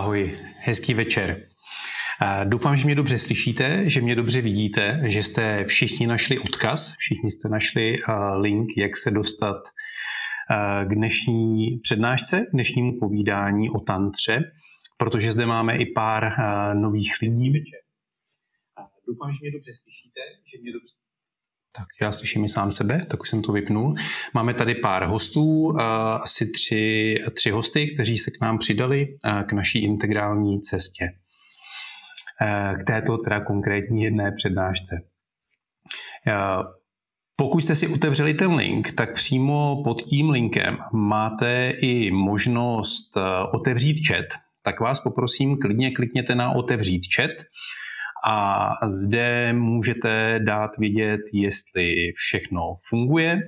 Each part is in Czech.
Ahoj, hezký večer. Doufám, že mě dobře slyšíte, že mě dobře vidíte, že jste všichni našli odkaz, všichni jste našli link, jak se dostat k dnešní přednášce, k dnešnímu povídání o tantře, protože zde máme i pár nových lidí. Doufám, že mě dobře slyšíte, že mě dobře tak já slyším i sám sebe, tak už jsem to vypnul. Máme tady pár hostů, asi tři, tři hosty, kteří se k nám přidali k naší integrální cestě. K této teda konkrétní jedné přednášce. Pokud jste si otevřeli ten link, tak přímo pod tím linkem máte i možnost otevřít chat. Tak vás poprosím, klidně klikněte na otevřít chat a zde můžete dát vědět, jestli všechno funguje,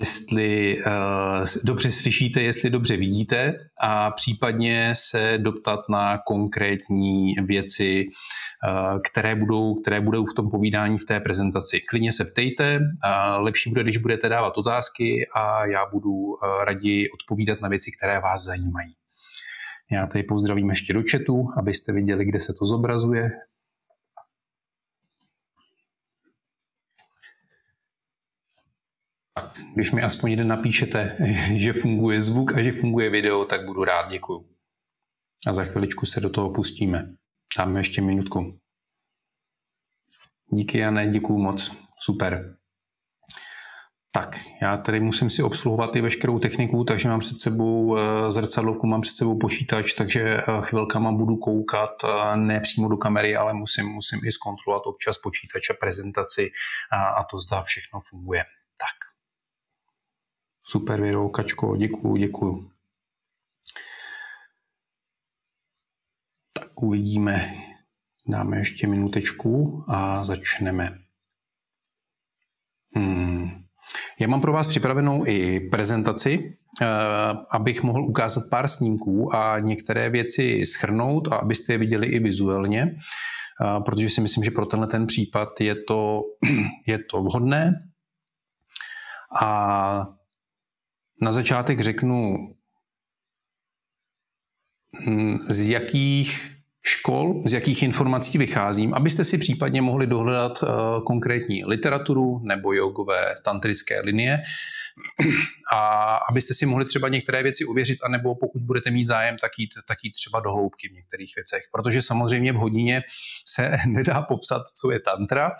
jestli uh, dobře slyšíte, jestli dobře vidíte a případně se doptat na konkrétní věci, uh, které, budou, které budou v tom povídání v té prezentaci. Klidně se ptejte, uh, lepší bude, když budete dávat otázky a já budu uh, raději odpovídat na věci, které vás zajímají. Já tady pozdravím ještě do chatu, abyste viděli, kde se to zobrazuje. Když mi aspoň jeden napíšete, že funguje zvuk a že funguje video, tak budu rád, děkuju. A za chviličku se do toho pustíme. Dáme ještě minutku. Díky, Jane, děkuju moc. Super. Tak, já tady musím si obsluhovat i veškerou techniku, takže mám před sebou eh, zrcadlovku, mám před sebou počítač, takže eh, chvilkama budu koukat eh, ne přímo do kamery, ale musím, musím i zkontrolovat občas počítač a prezentaci a, a to zdá všechno funguje. Tak. Super video, Kačko, děkuju, děkuju. Tak uvidíme. Dáme ještě minutečku a začneme. Hmm. Já mám pro vás připravenou i prezentaci, eh, abych mohl ukázat pár snímků a některé věci schrnout a abyste je viděli i vizuálně, eh, protože si myslím, že pro tenhle ten případ je to, je to vhodné. A na začátek řeknu, hm, z jakých škol, z jakých informací vycházím, abyste si případně mohli dohledat uh, konkrétní literaturu nebo jogové tantrické linie a abyste si mohli třeba některé věci uvěřit, anebo pokud budete mít zájem, tak jít, tak jít třeba do hloubky v některých věcech. Protože samozřejmě v hodině se nedá popsat, co je tantra,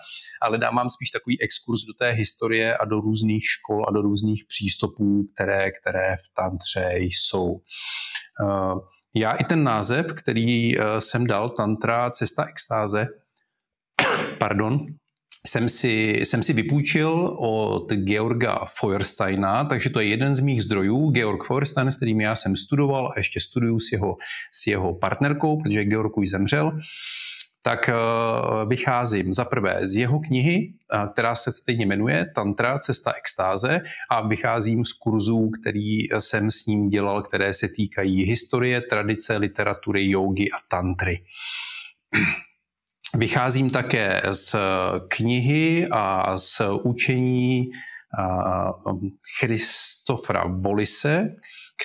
ale dám vám spíš takový exkurs do té historie a do různých škol a do různých přístupů, které, které v tantře jsou. Uh, já i ten název, který eh, jsem dal, Tantra, cesta extáze, pardon, jsem si, jsem si vypůjčil od Georga Feuersteina, takže to je jeden z mých zdrojů. Georg Feuerstein, s kterým já jsem studoval a ještě studuju s jeho, s jeho partnerkou, protože Georg už zemřel tak eh, vycházím za prvé z jeho knihy, eh, která se stejně jmenuje Tantra, cesta extáze a vycházím z kurzů, který jsem s ním dělal, které se týkají historie, tradice, literatury, jogy a tantry. Vycházím také z knihy a z učení eh, Christofra Volise,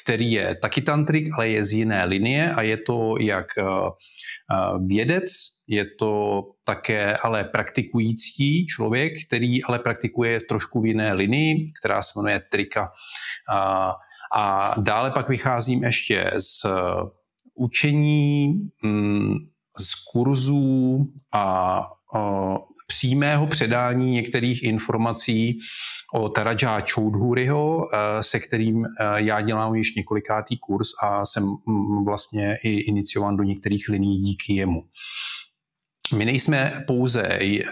který je taky tantrik, ale je z jiné linie a je to jak vědec, je to také ale praktikující člověk, který ale praktikuje trošku v jiné linii, která se jmenuje trika. A, a dále pak vycházím ještě z učení, mm, z kurzů a přímého předání některých informací o Taraja Choudhuriho, eh, se kterým eh, já dělám již několikátý kurz a jsem mm, vlastně i iniciován do některých liní díky jemu. My nejsme pouze eh,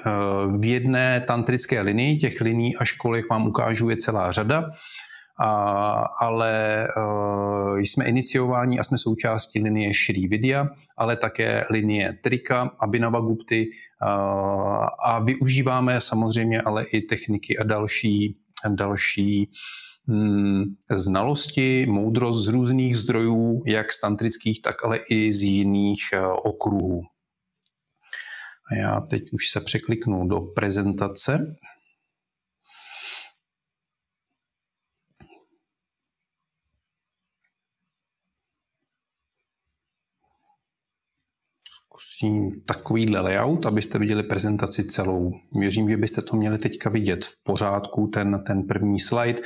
v jedné tantrické linii, těch liní a škol, jak vám ukážu, je celá řada, a, ale uh, jsme iniciováni a jsme součástí linie Shri Vidya, ale také linie Trika, Abhinava Gupty uh, a využíváme samozřejmě ale i techniky a další, další hm, znalosti, moudrost z různých zdrojů, jak z tantrických, tak ale i z jiných uh, okruhů. A já teď už se překliknu do prezentace. Zkusím takovýhle layout, abyste viděli prezentaci celou. Věřím, že byste to měli teďka vidět v pořádku, ten, ten první slide.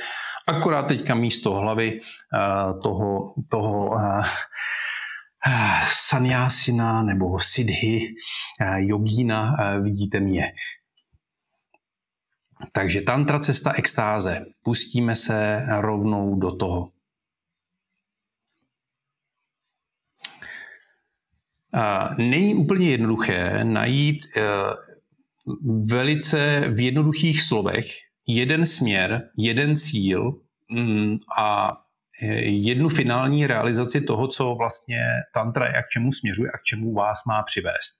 Akorát teďka místo hlavy uh, toho, toho uh, sanyasina nebo siddhi, uh, jogína, vidíte mě. Takže tantra cesta extáze. Pustíme se rovnou do toho. Není úplně jednoduché najít eh, velice v jednoduchých slovech jeden směr, jeden cíl mm, a eh, jednu finální realizaci toho, co vlastně tantra je a k čemu směřuje a k čemu vás má přivést.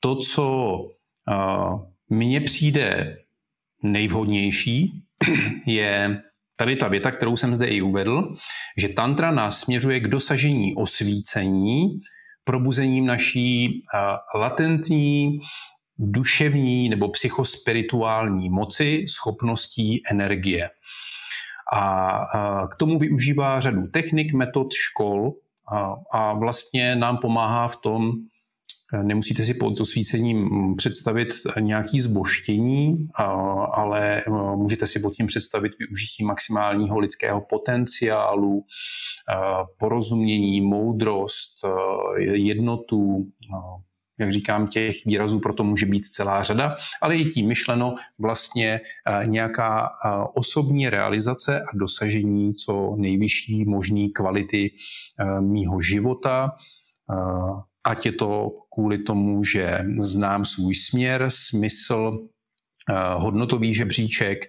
To, co eh, mně přijde nejvhodnější, je tady ta věta, kterou jsem zde i uvedl, že tantra nás směřuje k dosažení osvícení, probuzením naší latentní duševní nebo psychospirituální moci, schopností, energie. A k tomu využívá řadu technik, metod, škol a vlastně nám pomáhá v tom, Nemusíte si pod osvícením představit nějaký zboštění, ale můžete si pod tím představit využití maximálního lidského potenciálu, porozumění, moudrost, jednotu, jak říkám, těch výrazů proto může být celá řada, ale je tím myšleno vlastně nějaká osobní realizace a dosažení co nejvyšší možné kvality mýho života, ať je to kvůli tomu, že znám svůj směr, smysl, eh, hodnotový žebříček,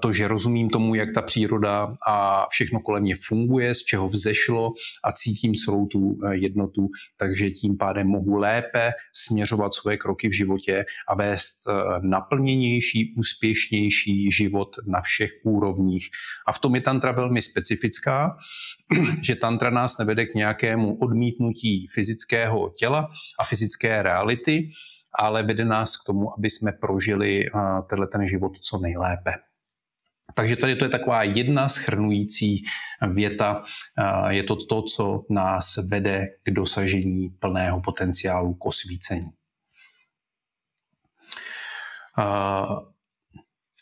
to, že rozumím tomu, jak ta příroda a všechno kolem mě funguje, z čeho vzešlo a cítím celou tu eh, jednotu, takže tím pádem mohu lépe směřovat svoje kroky v životě a vést naplněnější, úspěšnější život na všech úrovních. A v tom je tantra velmi specifická, že tantra nás nevede k nějakému odmítnutí fyzického těla a fyzické reality, ale vede nás k tomu, aby jsme prožili tenhle ten život co nejlépe. Takže tady to je taková jedna schrnující věta. Je to to, co nás vede k dosažení plného potenciálu k osvícení.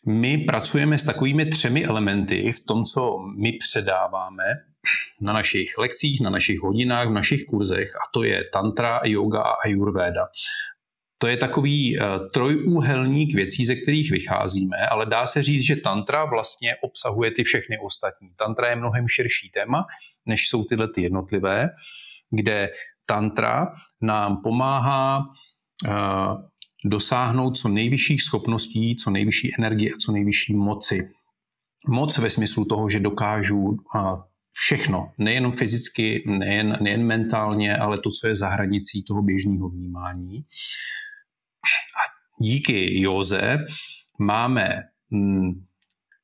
My pracujeme s takovými třemi elementy v tom, co my předáváme na našich lekcích, na našich hodinách, v našich kurzech a to je tantra, yoga a ayurveda. To je takový uh, trojúhelník věcí, ze kterých vycházíme, ale dá se říct, že tantra vlastně obsahuje ty všechny ostatní. Tantra je mnohem širší téma, než jsou tyhle ty jednotlivé, kde tantra nám pomáhá uh, dosáhnout co nejvyšších schopností, co nejvyšší energie a co nejvyšší moci. Moc ve smyslu toho, že dokážu všechno, nejen fyzicky, nejen, nejen mentálně, ale to, co je za hranicí toho běžného vnímání. Díky Joze máme mm,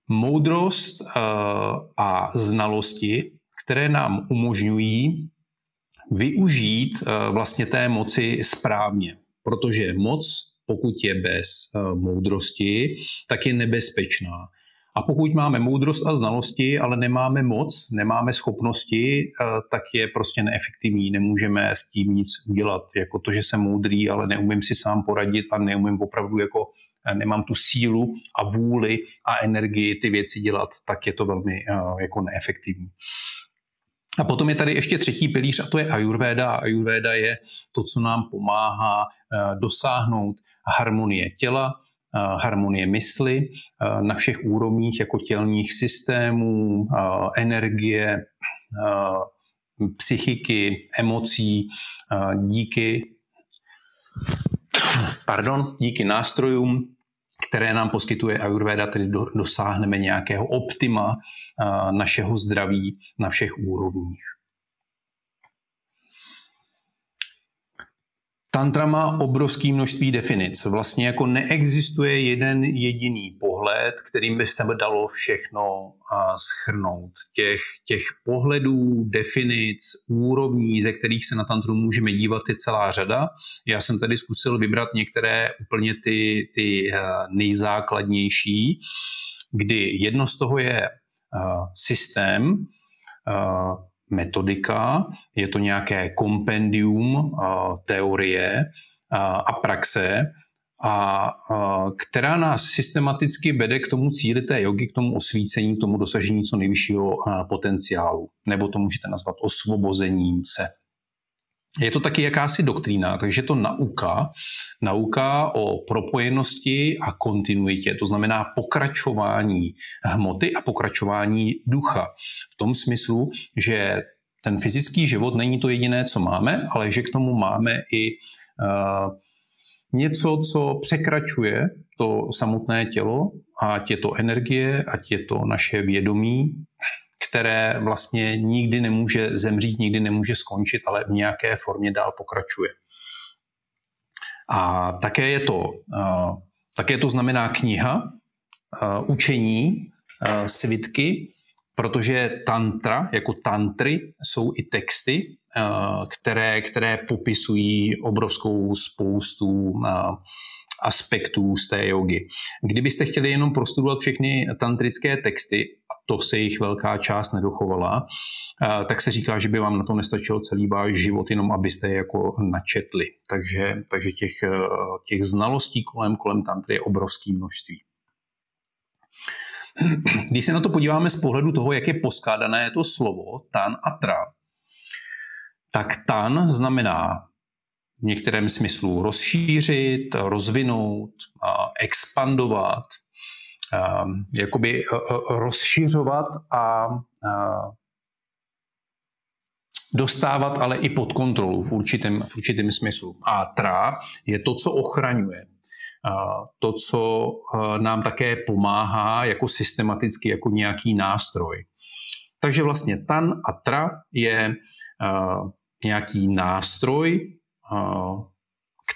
moudrost uh, a znalosti, které nám umožňují využít uh, vlastně té moci správně. Protože moc, pokud je bez uh, moudrosti, tak je nebezpečná. A pokud máme moudrost a znalosti, ale nemáme moc, nemáme schopnosti, eh, tak je prostě neefektivní. Nemůžeme s tím nic udělat. Jako to, že jsem moudrý, ale neumím si sám poradit a neumím opravdu jako eh, nemám tu sílu a vůli a energii ty věci dělat, tak je to velmi eh, jako neefektivní. A potom je tady ještě třetí pilíř a to je Ayurveda. Ayurveda je to, co nám pomáhá dosáhnout harmonie těla, harmonie mysli na všech úrovních jako tělních systémů, energie, psychiky, emocí, díky, pardon, díky nástrojům, které nám poskytuje Ayurveda, tedy dosáhneme nějakého optima našeho zdraví na všech úrovních. Tantra má obrovské množství definic. Vlastně jako neexistuje jeden jediný pohled, kterým by se dalo všechno schrnout. Těch, těch pohledů, definic, úrovní, ze kterých se na tantru můžeme dívat, je celá řada. Já jsem tady zkusil vybrat některé úplně ty, ty nejzákladnější, kdy jedno z toho je systém, metodika, je to nějaké kompendium teorie a praxe, a která nás systematicky vede k tomu cíli té jogy, k tomu osvícení, k tomu dosažení co nejvyššího potenciálu. Nebo to můžete nazvat osvobozením se. Je to taky jakási doktrína, takže to nauka, nauka o propojenosti a kontinuitě, to znamená pokračování hmoty a pokračování ducha. V tom smyslu, že ten fyzický život není to jediné, co máme, ale že k tomu máme i uh, něco, co překračuje to samotné tělo, ať je to energie, ať je to naše vědomí, které vlastně nikdy nemůže zemřít, nikdy nemůže skončit, ale v nějaké formě dál pokračuje. A také je to, také to znamená kniha, učení, svitky, protože tantra, jako tantry, jsou i texty, které, které popisují obrovskou spoustu aspektů z té jogy. Kdybyste chtěli jenom prostudovat všechny tantrické texty, a to se jich velká část nedochovala, tak se říká, že by vám na to nestačil celý váš život, jenom abyste je jako načetli. Takže, takže těch, těch znalostí kolem, kolem tantry je obrovské množství. Když se na to podíváme z pohledu toho, jak je poskládané to slovo tan a tra, tak tan znamená v některém smyslu rozšířit, rozvinout, expandovat, jakoby rozšiřovat a dostávat ale i pod kontrolu v určitém, v určitém smyslu. A tra je to, co ochraňuje. To, co nám také pomáhá jako systematicky, jako nějaký nástroj. Takže vlastně tan a tra je nějaký nástroj,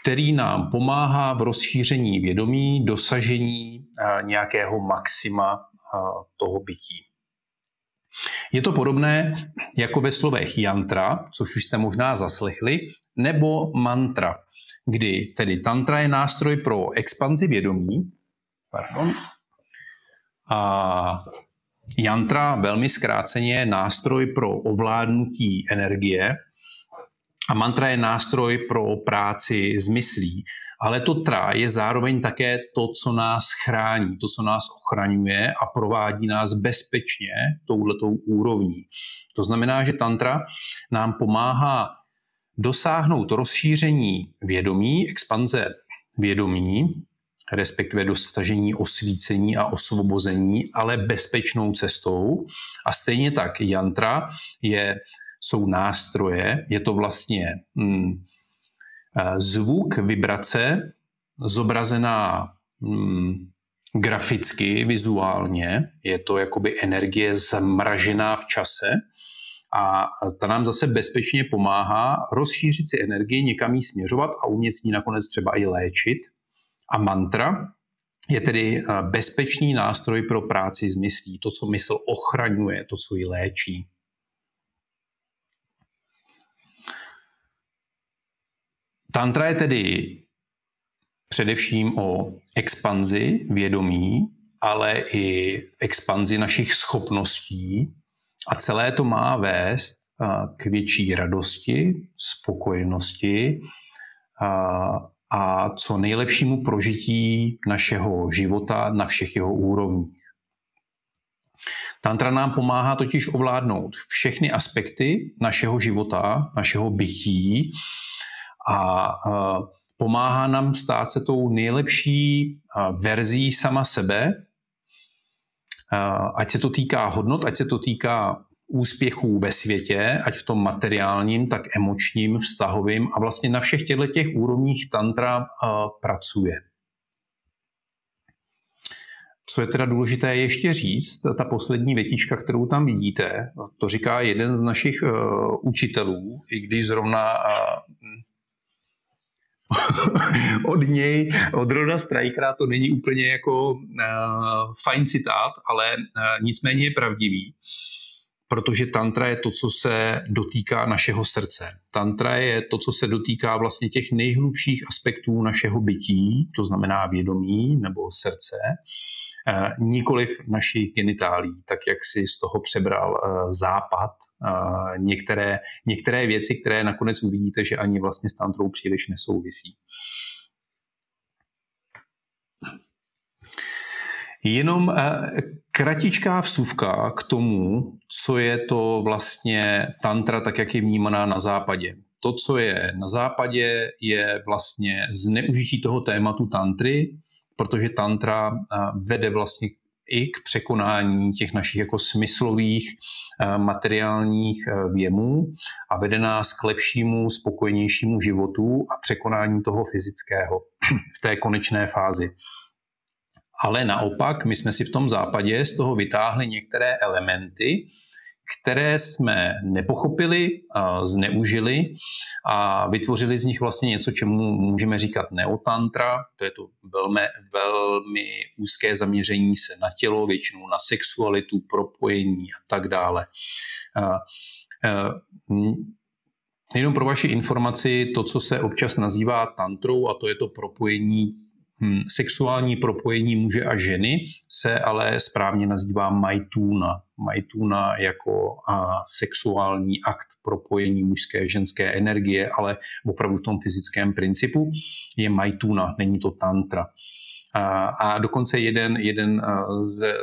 který nám pomáhá v rozšíření vědomí, dosažení nějakého maxima toho bytí. Je to podobné jako ve slovech yantra, což už jste možná zaslechli, nebo mantra, kdy tedy tantra je nástroj pro expanzi vědomí, pardon, a yantra velmi zkráceně je nástroj pro ovládnutí energie, a mantra je nástroj pro práci s myslí. Ale to tra je zároveň také to, co nás chrání, to, co nás ochraňuje a provádí nás bezpečně touhletou úrovní. To znamená, že tantra nám pomáhá dosáhnout rozšíření vědomí, expanze vědomí, respektive dosažení osvícení a osvobození, ale bezpečnou cestou. A stejně tak jantra je jsou nástroje, je to vlastně mm, eh, zvuk, vibrace, zobrazená mm, graficky, vizuálně, je to jakoby energie zamražená v čase a ta nám zase bezpečně pomáhá rozšířit si energii, někam jí směřovat a umět s ní nakonec třeba i léčit. A mantra je tedy eh, bezpečný nástroj pro práci s myslí, to, co mysl ochraňuje, to, co ji léčí. Tantra je tedy především o expanzi vědomí, ale i expanzi našich schopností a celé to má vést k větší radosti, spokojenosti a co nejlepšímu prožití našeho života na všech jeho úrovních. Tantra nám pomáhá totiž ovládnout všechny aspekty našeho života, našeho bytí, a pomáhá nám stát se tou nejlepší verzí sama sebe, ať se to týká hodnot, ať se to týká úspěchů ve světě, ať v tom materiálním, tak emočním, vztahovým a vlastně na všech těchto těch úrovních tantra pracuje. Co je teda důležité ještě říct, ta poslední větička, kterou tam vidíte, to říká jeden z našich uh, učitelů, i když zrovna uh, od něj, od Roda Strikera, to není úplně jako uh, fajn citát, ale uh, nicméně je pravdivý, protože tantra je to, co se dotýká našeho srdce. Tantra je to, co se dotýká vlastně těch nejhlubších aspektů našeho bytí, to znamená vědomí nebo srdce, uh, nikoliv našich genitálí, tak jak si z toho přebral uh, západ některé, některé věci, které nakonec uvidíte, že ani vlastně s tantrou příliš nesouvisí. Jenom eh, kratičká vsuvka k tomu, co je to vlastně tantra, tak jak je vnímaná na západě. To, co je na západě, je vlastně zneužití toho tématu tantry, protože tantra eh, vede vlastně i k překonání těch našich jako smyslových eh, materiálních věmů a vede nás k lepšímu, spokojenějšímu životu a překonání toho fyzického v té konečné fázi. Ale naopak, my jsme si v tom západě z toho vytáhli některé elementy, které jsme nepochopili, zneužili a vytvořili z nich vlastně něco, čemu můžeme říkat neotantra. To je to velmi, velmi úzké zaměření se na tělo, většinou na sexualitu, propojení a tak dále. Jenom pro vaši informaci, to, co se občas nazývá tantrou, a to je to propojení sexuální propojení muže a ženy se ale správně nazývá majtuna. Majtuna jako a, sexuální akt propojení mužské a ženské energie, ale opravdu v tom fyzickém principu je majtuna, není to tantra. A, a dokonce jeden, jeden ze,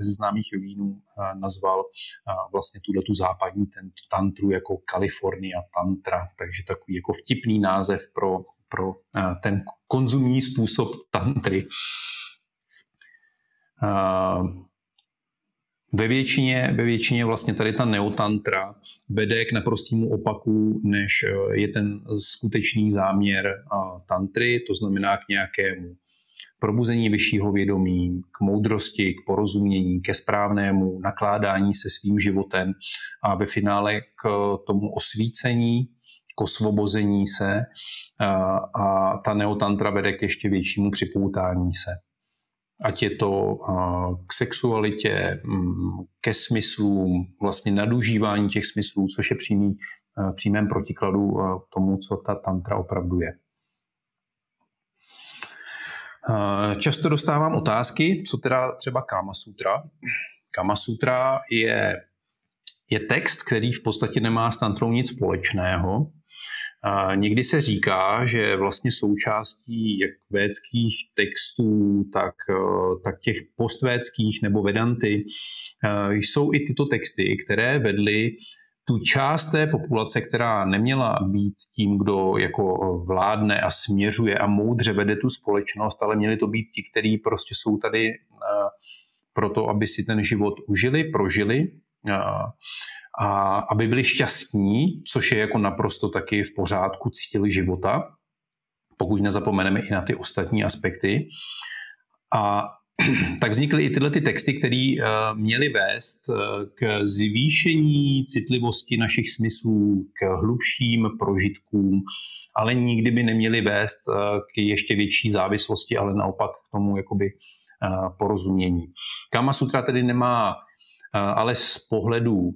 ze známých jogínů nazval vlastně tuhle tu západní tantru jako California tantra, takže takový jako vtipný název pro pro eh, ten konzumní způsob tantry. Eh, ve většině, ve většině vlastně tady ta neotantra vede k naprostému opaku, než eh, je ten skutečný záměr tantry, to znamená k nějakému probuzení vyššího vědomí, k moudrosti, k porozumění, ke správnému nakládání se svým životem a ve finále k tomu osvícení k osvobození se a ta neotantra vede k ještě většímu připoutání se. Ať je to k sexualitě, mm, ke smyslům, vlastně nadužívání těch smyslů, což je přímý, přímém protikladu tomu, co ta tantra opravdu je. Často dostávám otázky, co teda třeba Kama Sutra. Kama Sutra je, je text, který v podstatě nemá s tantrou nic společného. Někdy se říká, že vlastně součástí jak védských textů, tak, eh, tak těch postvédských nebo vedanty eh, jsou i tyto texty, které vedly tu část té populace, která neměla být tím, kdo jako vládne a směřuje a moudře vede tu společnost, ale měli to být ti, kteří prostě jsou tady eh, proto, aby si ten život užili, prožili a aby byli šťastní, což je jako naprosto taky v pořádku cíl života, pokud nezapomeneme i na ty ostatní aspekty. A tak vznikly i tyhle ty texty, které uh, měly vést uh, k zvýšení citlivosti našich smyslů, k hlubším prožitkům, ale nikdy by neměly vést uh, k ještě větší závislosti, ale naopak k tomu jakoby porozumění. Kama Sutra tedy nemá ale z pohledu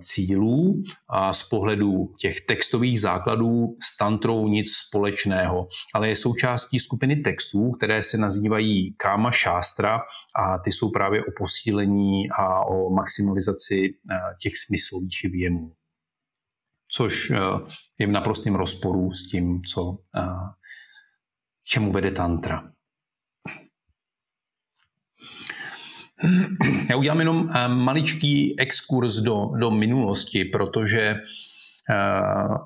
cílů a z pohledu těch textových základů s tantrou nic společného, ale je součástí skupiny textů, které se nazývají Kama Shastra a ty jsou právě o posílení a o maximalizaci eh, těch smyslových věmů. Což eh, je v naprostém rozporu s tím, co, eh, čemu vede tantra. Já udělám jenom eh, maličký exkurs do, do minulosti, protože uh,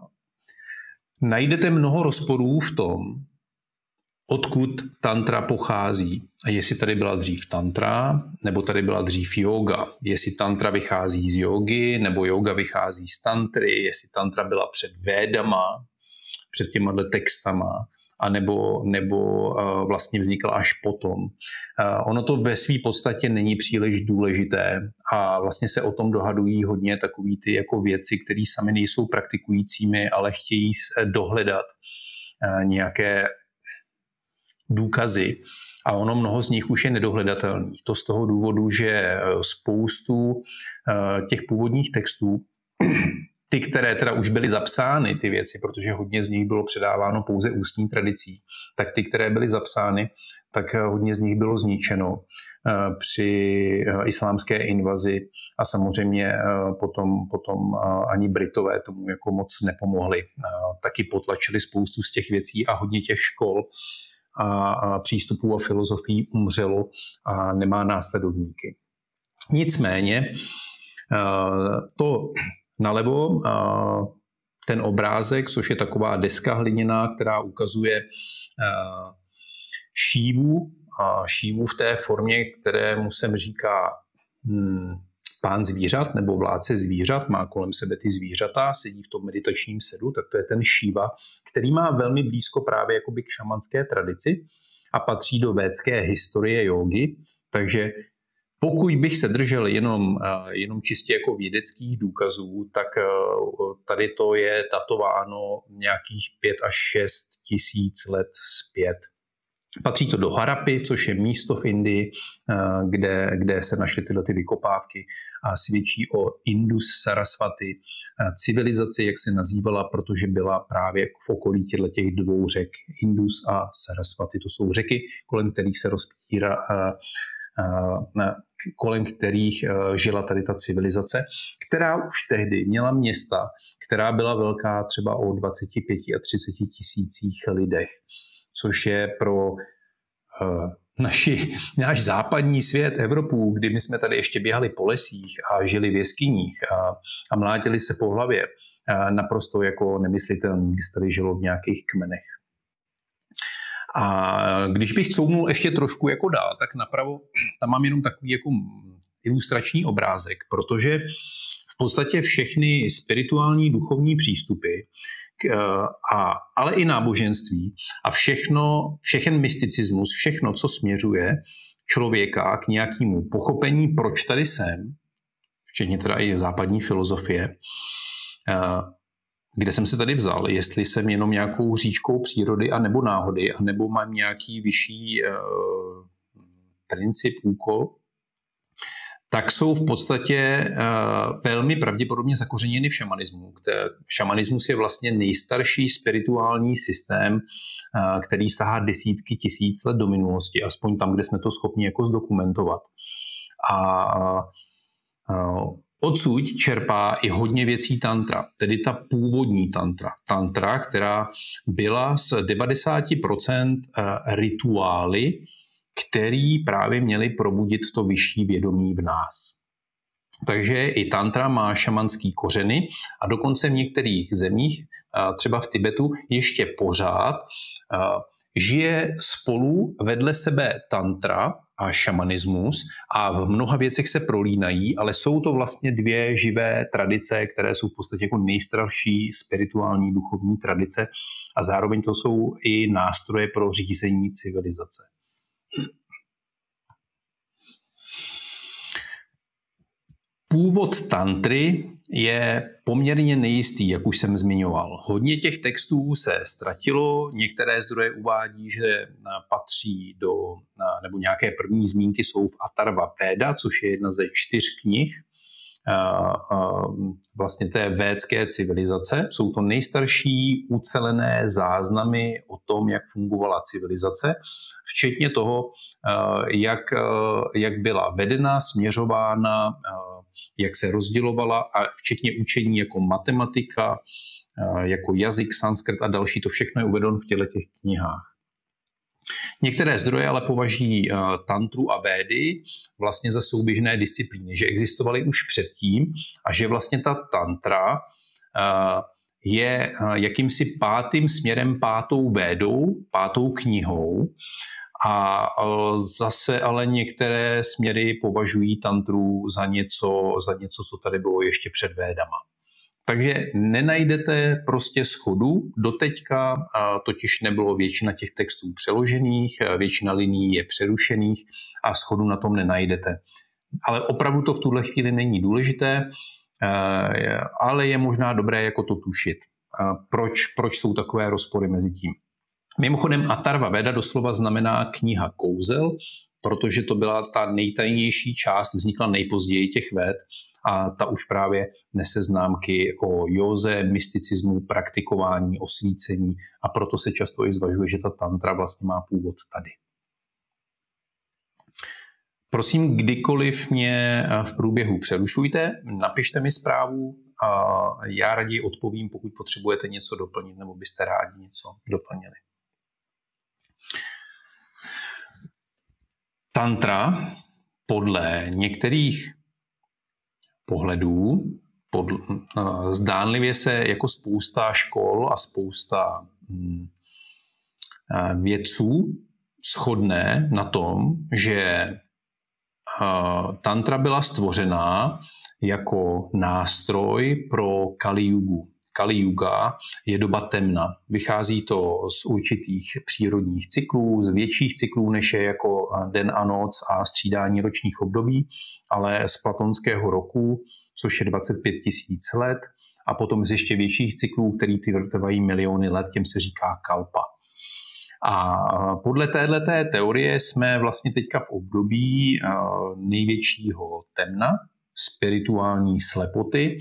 najdete mnoho rozporů v tom, odkud tantra pochází. A jestli tady byla dřív tantra, nebo tady byla dřív yoga. Jestli tantra vychází z jogy, nebo yoga vychází z tantry, jestli tantra byla před védama, před těma textama a nebo, nebo uh, vlastně vznikla až potom. Uh, ono to ve své podstatě není příliš důležité a vlastně se o tom dohadují hodně takový ty jako věci, které sami nejsou praktikujícími, ale chtějí dohledat uh, nějaké důkazy a ono mnoho z nich už je nedohledatelných. To z toho důvodu, že spoustu těch původních textů ty, které teda už byly zapsány, ty věci, protože hodně z nich bylo předáváno pouze ústní tradicí, tak ty, které byly zapsány, tak hodně z nich bylo zničeno při islámské invazi a samozřejmě potom, potom ani Britové tomu jako moc nepomohli. Taky potlačili spoustu z těch věcí a hodně těch škol a přístupů a filozofií umřelo a nemá následovníky. Nicméně to nalevo. Ten obrázek, což je taková deska hliněná, která ukazuje šívu, šívu v té formě, kterému jsem říká hmm, pán zvířat nebo vládce zvířat, má kolem sebe ty zvířata, sedí v tom meditačním sedu, tak to je ten šíva, který má velmi blízko právě jakoby k šamanské tradici a patří do védské historie jogy, takže pokud bych se držel jenom, eh, jenom čistě jako vědeckých důkazů, tak eh, tady to je datováno nějakých 5 až 6 tisíc let zpět. Patří to do Harapy, což je místo v Indii, eh, kde, kde se našly tyhle ty vykopávky a svědčí o Indus Sarasvati, civilizaci, jak se nazývala, protože byla právě v okolí těchto těch dvou řek, Indus a Sarasvati. To jsou řeky, kolem kterých se rozptírá kolem kterých žila tady ta civilizace, která už tehdy měla města, která byla velká třeba o 25 a 30 tisících lidech což je pro uh, naši, náš západní svět, Evropu, kdy my jsme tady ještě běhali po lesích a žili v jeskyních a, a mlátili se po hlavě, naprosto jako nemyslitelný, když tady žilo v nějakých kmenech. A když bych couvnul ještě trošku jako dál, tak napravo tam mám jenom takový jako ilustrační obrázek, protože v podstatě všechny spirituální duchovní přístupy Eh, a, ale i náboženství a všechno, všechen mysticismus, všechno, co směřuje člověka k nějakému pochopení, proč tady jsem, včetně teda i západní filozofie, eh, kde jsem se tady vzal, jestli jsem jenom nějakou říčkou přírody a nebo náhody, a nebo mám nějaký vyšší uh, princip, úkol, tak jsou v podstatě uh, velmi pravděpodobně zakořeněny v šamanismu. Šamanismus je vlastně nejstarší spirituální systém, uh, který sahá desítky tisíc let do minulosti, aspoň tam, kde jsme to schopni jako zdokumentovat. A uh, odsud čerpá i hodně věcí tantra, tedy ta původní tantra. Tantra, která byla z 90% rituály, který právě měli probudit to vyšší vědomí v nás. Takže i tantra má šamanský kořeny a dokonce v některých zemích, třeba v Tibetu, ještě pořád žije spolu vedle sebe tantra a šamanismus a v mnoha věcech se prolínají, ale jsou to vlastně dvě živé tradice, které jsou v podstatě jako nejstarší spirituální duchovní tradice a zároveň to jsou i nástroje pro řízení civilizace. Původ tantry je poměrně nejistý, jak už jsem zmiňoval. Hodně těch textů se ztratilo, některé zdroje uvádí, že patří do, nebo nějaké první zmínky jsou v Atarva Veda, což je jedna ze čtyř knih vlastně té védské civilizace. Jsou to nejstarší ucelené záznamy o tom, jak fungovala civilizace včetně toho, jak, jak byla vedena, směřována, jak se rozdělovala a včetně učení jako matematika, jako jazyk, sanskrt a další, to všechno je uvedeno v těle těch knihách. Některé zdroje ale považují tantru a védy vlastně za souběžné disciplíny, že existovaly už předtím a že vlastně ta tantra je jakýmsi pátým směrem, pátou védou, pátou knihou, a zase ale některé směry považují tantru za něco, za něco, co tady bylo ještě před Védama. Takže nenajdete prostě schodu. Doteďka totiž nebylo většina těch textů přeložených, většina liní je přerušených a schodu na tom nenajdete. Ale opravdu to v tuhle chvíli není důležité, ale je možná dobré jako to tušit. Proč, proč jsou takové rozpory mezi tím? Mimochodem Atarva Veda doslova znamená kniha kouzel, protože to byla ta nejtajnější část, vznikla nejpozději těch ved a ta už právě nese známky o józe, mysticismu, praktikování, osvícení a proto se často i zvažuje, že ta tantra vlastně má původ tady. Prosím, kdykoliv mě v průběhu přerušujte, napište mi zprávu a já raději odpovím, pokud potřebujete něco doplnit nebo byste rádi něco doplnili. Tantra podle některých pohledů pod, uh, zdánlivě se jako spousta škol a spousta um, vědců shodne na tom, že uh, tantra byla stvořená jako nástroj pro Kali Yugu. Kali Yuga je doba temna. Vychází to z určitých přírodních cyklů, z větších cyklů, než je jako den a noc a střídání ročních období, ale z platonského roku, což je 25 tisíc let, a potom z ještě větších cyklů, který ty trvají miliony let, těm se říká kalpa. A podle této teorie jsme vlastně teďka v období největšího temna, spirituální slepoty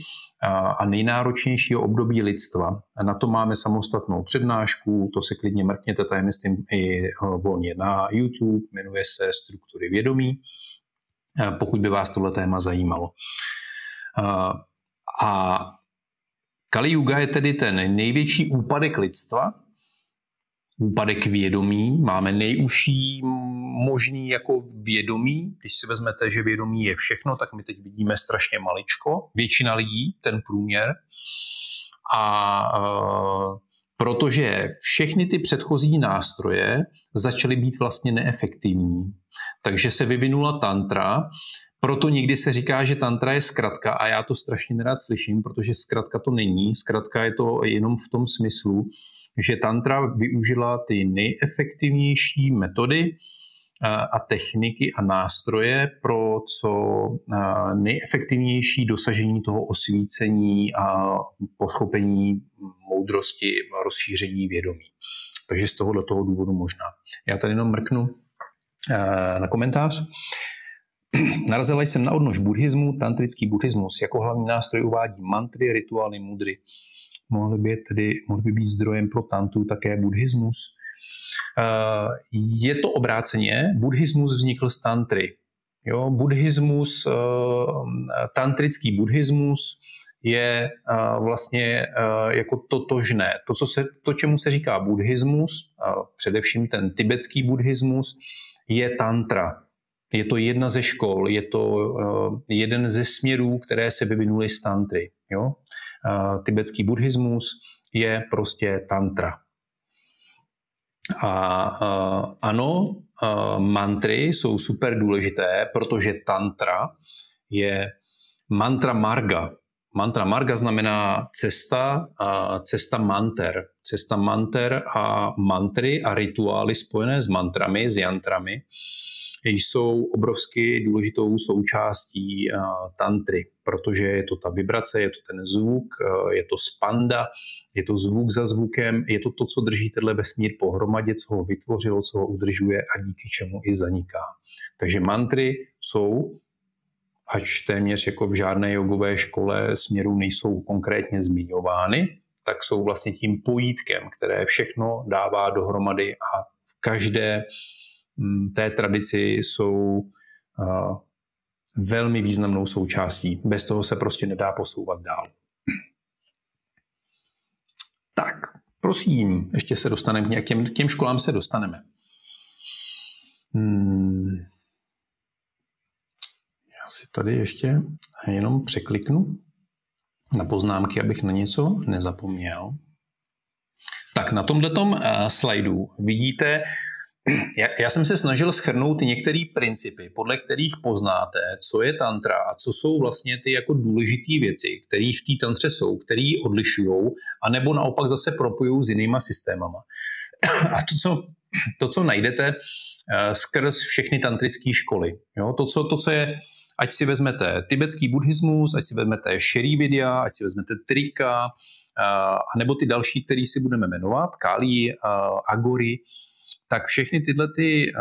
a nejnáročnějšího období lidstva. A na to máme samostatnou přednášku, to se klidně mrkněte, tady myslím i eh, volně na YouTube, jmenuje se Struktury vědomí, pokud by vás tohle téma zajímalo. A Kali Yuga je tedy ten největší úpadek lidstva, úpadek vědomí, máme nejužší možný jako vědomí. Když si vezmete, že vědomí je všechno, tak my teď vidíme strašně maličko, většina lidí, ten průměr. A e, protože všechny ty předchozí nástroje začaly být vlastně neefektivní. Takže se vyvinula tantra, proto někdy se říká, že tantra je zkratka a já to strašně nerad slyším, protože zkratka to není. Zkratka je to jenom v tom smyslu, že tantra využila ty nejefektivnější metody a techniky a nástroje pro co nejefektivnější dosažení toho osvícení a pochopení moudrosti rozšíření vědomí. Takže z tohohle toho důvodu možná. Já tady jenom mrknu na komentář. Narazila jsem na odnož buddhismu, tantrický buddhismus. Jako hlavní nástroj uvádí mantry, rituály, mudry mohly by, tedy, mohly by být zdrojem pro tantru také buddhismus. Eh, je to obráceně, buddhismus vznikl z tantry. Jo, buddhismus, eh, tantrický buddhismus je eh, vlastně jako totožné. To, co se, to, čemu se říká buddhismus, především ten tibetský buddhismus, je tantra. Je to jedna ze škol, je to jeden ze směrů, které se vyvinuly z tantry. Jo? tibetský buddhismus je prostě tantra. A ano, mantry jsou super důležité, protože tantra je mantra marga. Mantra marga znamená cesta, cesta manter. Cesta manter a mantry a rituály spojené s mantrami, s jantrami jsou obrovsky důležitou součástí tantry, protože je to ta vibrace, je to ten zvuk, je to spanda, je to zvuk za zvukem, je to to, co drží tenhle vesmír pohromadě, co ho vytvořilo, co ho udržuje a díky čemu i zaniká. Takže mantry jsou, ač téměř jako v žádné jogové škole směru nejsou konkrétně zmiňovány, tak jsou vlastně tím pojítkem, které všechno dává dohromady a v každé Mm, té tradici jsou velmi významnou součástí. Bez toho se prostě nedá posouvat dál. Tak, prosím, ještě se dostaneme k těm, k těm školám se dostaneme. Hmm. Já si tady ještě jenom překliknu na poznámky, abych na něco nezapomněl. Tak na tomto uh, slajdu vidíte já, já jsem se snažil schrnout některé principy, podle kterých poznáte, co je tantra a co jsou vlastně ty jako důležité věci, které v té tantře jsou, které odlišují, anebo naopak zase propojují s jinýma systémama. A to, co, to, co najdete uh, skrz všechny tantrické školy, jo? To, co, to, co je, ať si vezmete tibetský buddhismus, ať si vezmete Vidya, ať si vezmete Trika, uh, anebo ty další, který si budeme jmenovat, Kali, uh, Agory, tak všechny tyhle, ty,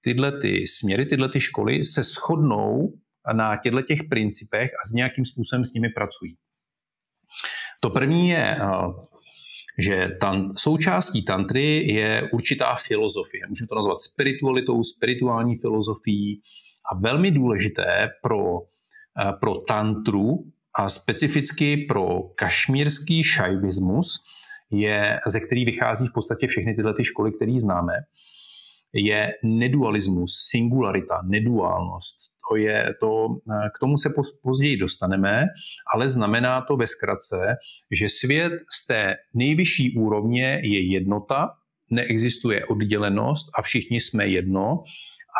tyhle ty směry, tyhle ty školy se shodnou na těchto těch principech a s nějakým způsobem s nimi pracují. To první je, že tan, součástí tantry je určitá filozofie. Můžeme to nazvat spiritualitou, spirituální filozofií, A velmi důležité pro, eh, pro tantru a specificky pro kašmírský šajvismus, je, ze který vychází v podstatě všechny tyhle ty školy, které známe, je nedualismus, singularita, neduálnost. To je to, eh, k tomu se později dostaneme, ale znamená to ve zkratce, že svět z té nejvyšší úrovně je jednota, neexistuje oddělenost a všichni jsme jedno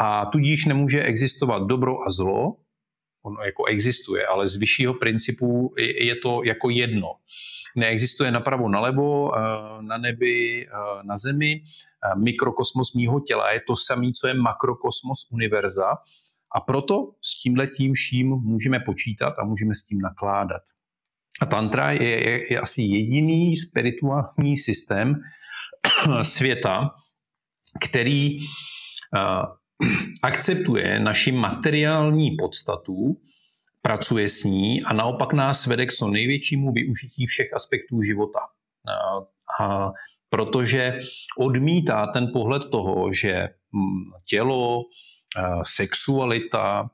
a tudíž nemůže existovat dobro a zlo, ono jako existuje, ale z vyššího principu je to jako jedno. Neexistuje napravo, nalevo, eh, na nebi, eh, na zemi. Eh, mikrokosmos mýho těla je to samé, co je makrokosmos univerza. A proto s tímhletím vším můžeme počítat a můžeme s tím nakládat. A tantra je, je, je asi jediný spirituální systém světa, který akceptuje naši materiální podstatu, pracuje s ní a naopak nás vede k co největšímu využití všech aspektů života. A, protože odmítá ten pohled toho, že mm, tělo, sexualita,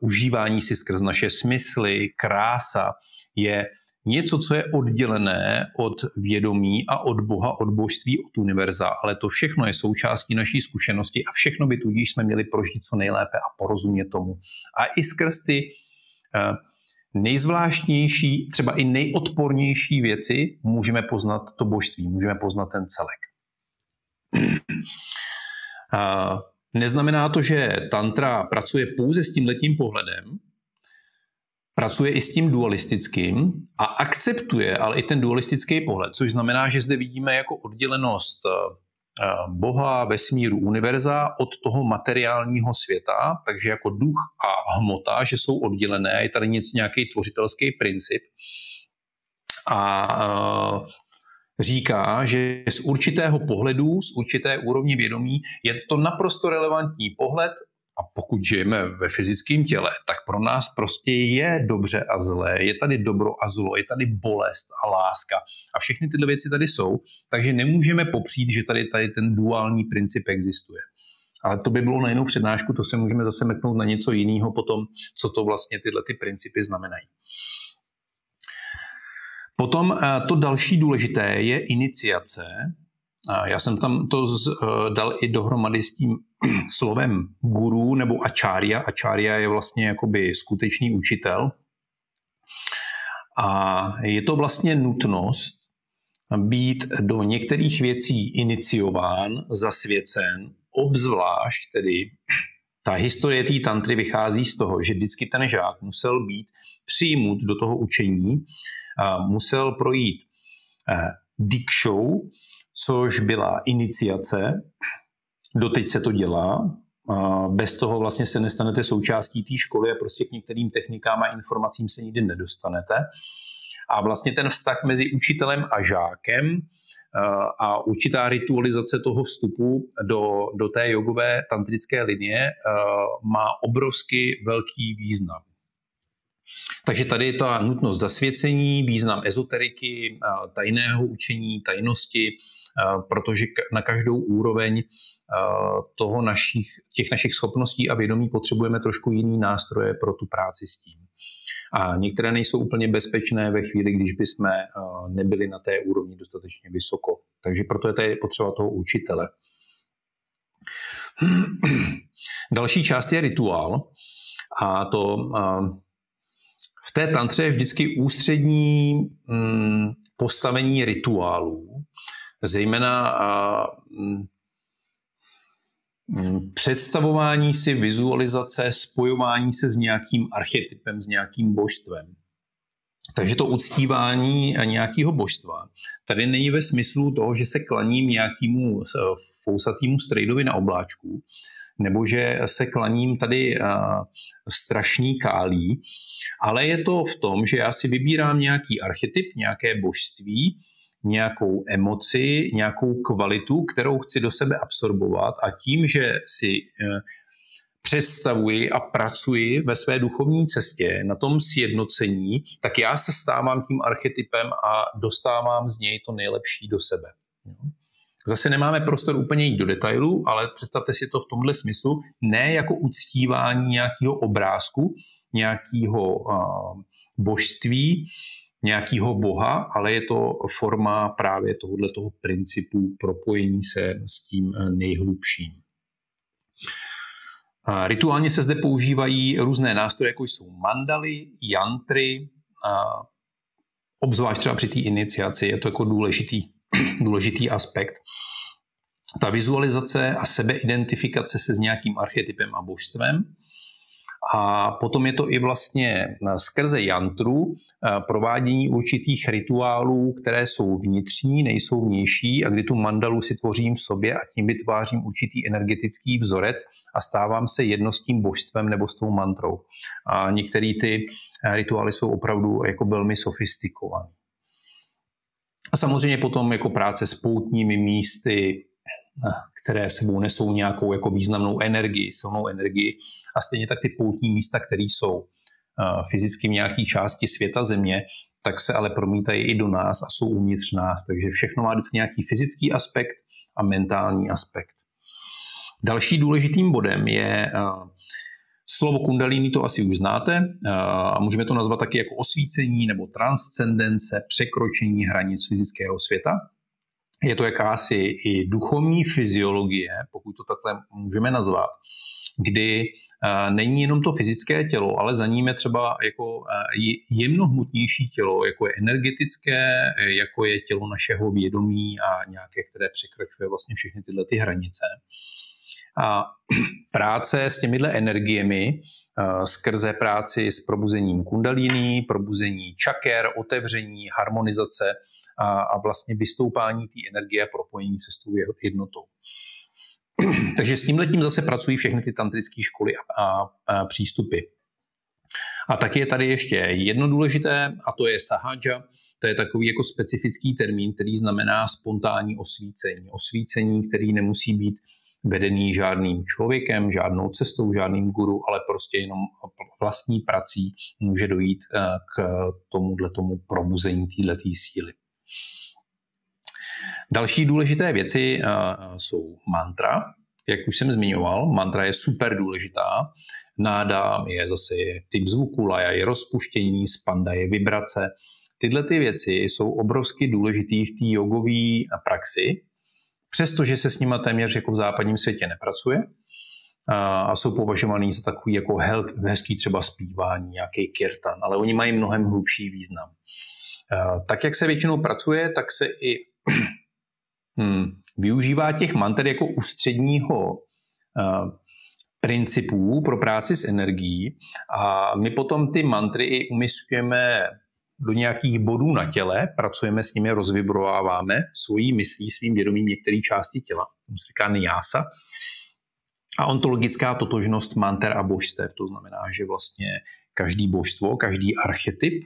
užívání si skrz naše smysly, krása je něco, co je oddělené od vědomí a od Boha, od božství, od univerza, ale to všechno je součástí naší zkušenosti a všechno by tudíž jsme měli prožít co nejlépe a porozumět tomu. A i skrz ty nejzvláštnější, třeba i nejodpornější věci můžeme poznat to božství, můžeme poznat ten celek. Uh, neznamená to, že tantra pracuje pouze s tím letním pohledem, pracuje i s tím dualistickým a akceptuje ale i ten dualistický pohled, což znamená, že zde vidíme jako oddělenost eh, eh, Boha, vesmíru, univerza od toho materiálního světa, takže jako duch a hmota, že jsou oddělené, je tady nějaký tvořitelský princip. A eh, říká, že z určitého pohledu, z určité úrovně vědomí je to naprosto relevantní pohled a pokud žijeme ve fyzickém těle, tak pro nás prostě je dobře a zlé, je tady dobro a zlo, je tady bolest a láska. A všechny tyhle věci tady jsou, takže nemůžeme popřít, že tady, tady ten duální princip existuje. Ale to by bylo na jinou přednášku, to se můžeme zase meknout na něco jiného potom, co to vlastně tyhle ty principy znamenají. Potom eh, to další důležité je iniciace, já jsem tam to z, eh, dal i dohromady s tím slovem guru nebo ačária. Ačária je vlastně jakoby skutečný učitel. A je to vlastně nutnost být do některých věcí iniciován, zasvěcen, obzvlášť tedy ta historie té tantry vychází z toho, že vždycky ten žák musel být přijmut do toho učení, musel projít eh, dikšou, což byla iniciace. Doteď se to dělá. Bez toho vlastně se nestanete součástí té školy a prostě k některým technikám a informacím se nikdy nedostanete. A vlastně ten vztah mezi učitelem a žákem a určitá ritualizace toho vstupu do, do té jogové tantrické linie má obrovsky velký význam. Takže tady je ta nutnost zasvěcení, význam ezoteriky, tajného učení, tajnosti, protože na každou úroveň toho našich, těch našich schopností a vědomí potřebujeme trošku jiný nástroje pro tu práci s tím. A některé nejsou úplně bezpečné ve chvíli, když bychom nebyli na té úrovni dostatečně vysoko. Takže proto je to potřeba toho učitele. Další část je rituál. A to v té tantře je vždycky ústřední mm, postavení rituálů, zejména mm, mm, představování si, vizualizace, spojování se s nějakým archetypem, s nějakým božstvem. Takže to uctívání nějakého božstva tady není ve smyslu toho, že se klaním nějakému fousatýmu strejdovi na obláčku, nebo že se klaním tady strašný kálí, ale je to v tom, že já si vybírám nějaký archetyp, nějaké božství, nějakou emoci, nějakou kvalitu, kterou chci do sebe absorbovat a tím, že si eh, představuji a pracuji ve své duchovní cestě na tom sjednocení, tak já se stávám tím archetypem a dostávám z něj to nejlepší do sebe. Zase nemáme prostor úplně jít do detailů, ale představte si to v tomhle smyslu, ne jako uctívání nějakého obrázku, nějakého uh, božství, nějakého boha, ale je to forma právě tohoto toho principu propojení se s tím nejhlubším. Rituálně se zde používají různé nástroje, jako jsou mandaly, jantry, obzvlášť třeba při té iniciaci je to jako důležitý, důležitý aspekt. Ta vizualizace a sebeidentifikace se s nějakým archetypem a božstvem. A potom je to i vlastně skrze jantru provádění určitých rituálů, které jsou vnitřní, nejsou vnější a kdy tu mandalu si tvořím v sobě a tím vytvářím určitý energetický vzorec a stávám se jedno s tím božstvem nebo s tou mantrou. A některé ty rituály jsou opravdu jako velmi sofistikované. A samozřejmě potom jako práce s poutními místy, které sebou nesou nějakou jako významnou energii, silnou energii. A stejně tak ty poutní místa, které jsou fyzicky v nějaké části světa Země, tak se ale promítají i do nás a jsou uvnitř nás. Takže všechno má vždycky nějaký fyzický aspekt a mentální aspekt. Další důležitým bodem je Slovo kundalini to asi už znáte a můžeme to nazvat taky jako osvícení nebo transcendence, překročení hranic fyzického světa. Je to jakási i duchovní fyziologie, pokud to takhle můžeme nazvat, kdy není jenom to fyzické tělo, ale za ním je třeba jako jemnohmotnější tělo, jako je energetické, jako je tělo našeho vědomí a nějaké, které překračuje vlastně všechny tyhle ty hranice. A práce s těmihle energiemi skrze práci s probuzením kundalíní, probuzení čaker, otevření, harmonizace a, a vlastně vystoupání té energie a propojení se s tou jednotou. Takže s tímhletím zase pracují všechny ty tantrické školy a, a, a přístupy. A taky je tady ještě jedno důležité, a to je sahaja. To je takový jako specifický termín, který znamená spontánní osvícení. Osvícení, který nemusí být vedený žádným člověkem, žádnou cestou, žádným guru, ale prostě jenom vlastní prací může dojít eh, k tomuhle tomu probuzení této síly. Další důležité věci eh, jsou mantra. Jak už jsem zmiňoval, mantra je super důležitá. Náda je zase typ zvuku, laja je rozpuštění, spanda je vibrace. Tyhle ty věci jsou obrovsky důležité v té jogové praxi, přestože se s nimi téměř jako v západním světě nepracuje a jsou považovaný za takový jako hezký třeba zpívání, nějaký kirtan, ale oni mají mnohem hlubší význam. Tak, jak se většinou pracuje, tak se i hmm, využívá těch manter jako ústředního principů pro práci s energií a my potom ty mantry i umysťujeme do nějakých bodů na těle, pracujeme s nimi, rozvibrováváme svojí myslí, svým vědomím některé části těla. To se říká nijása. A ontologická totožnost manter a božstev, to znamená, že vlastně každý božstvo, každý archetyp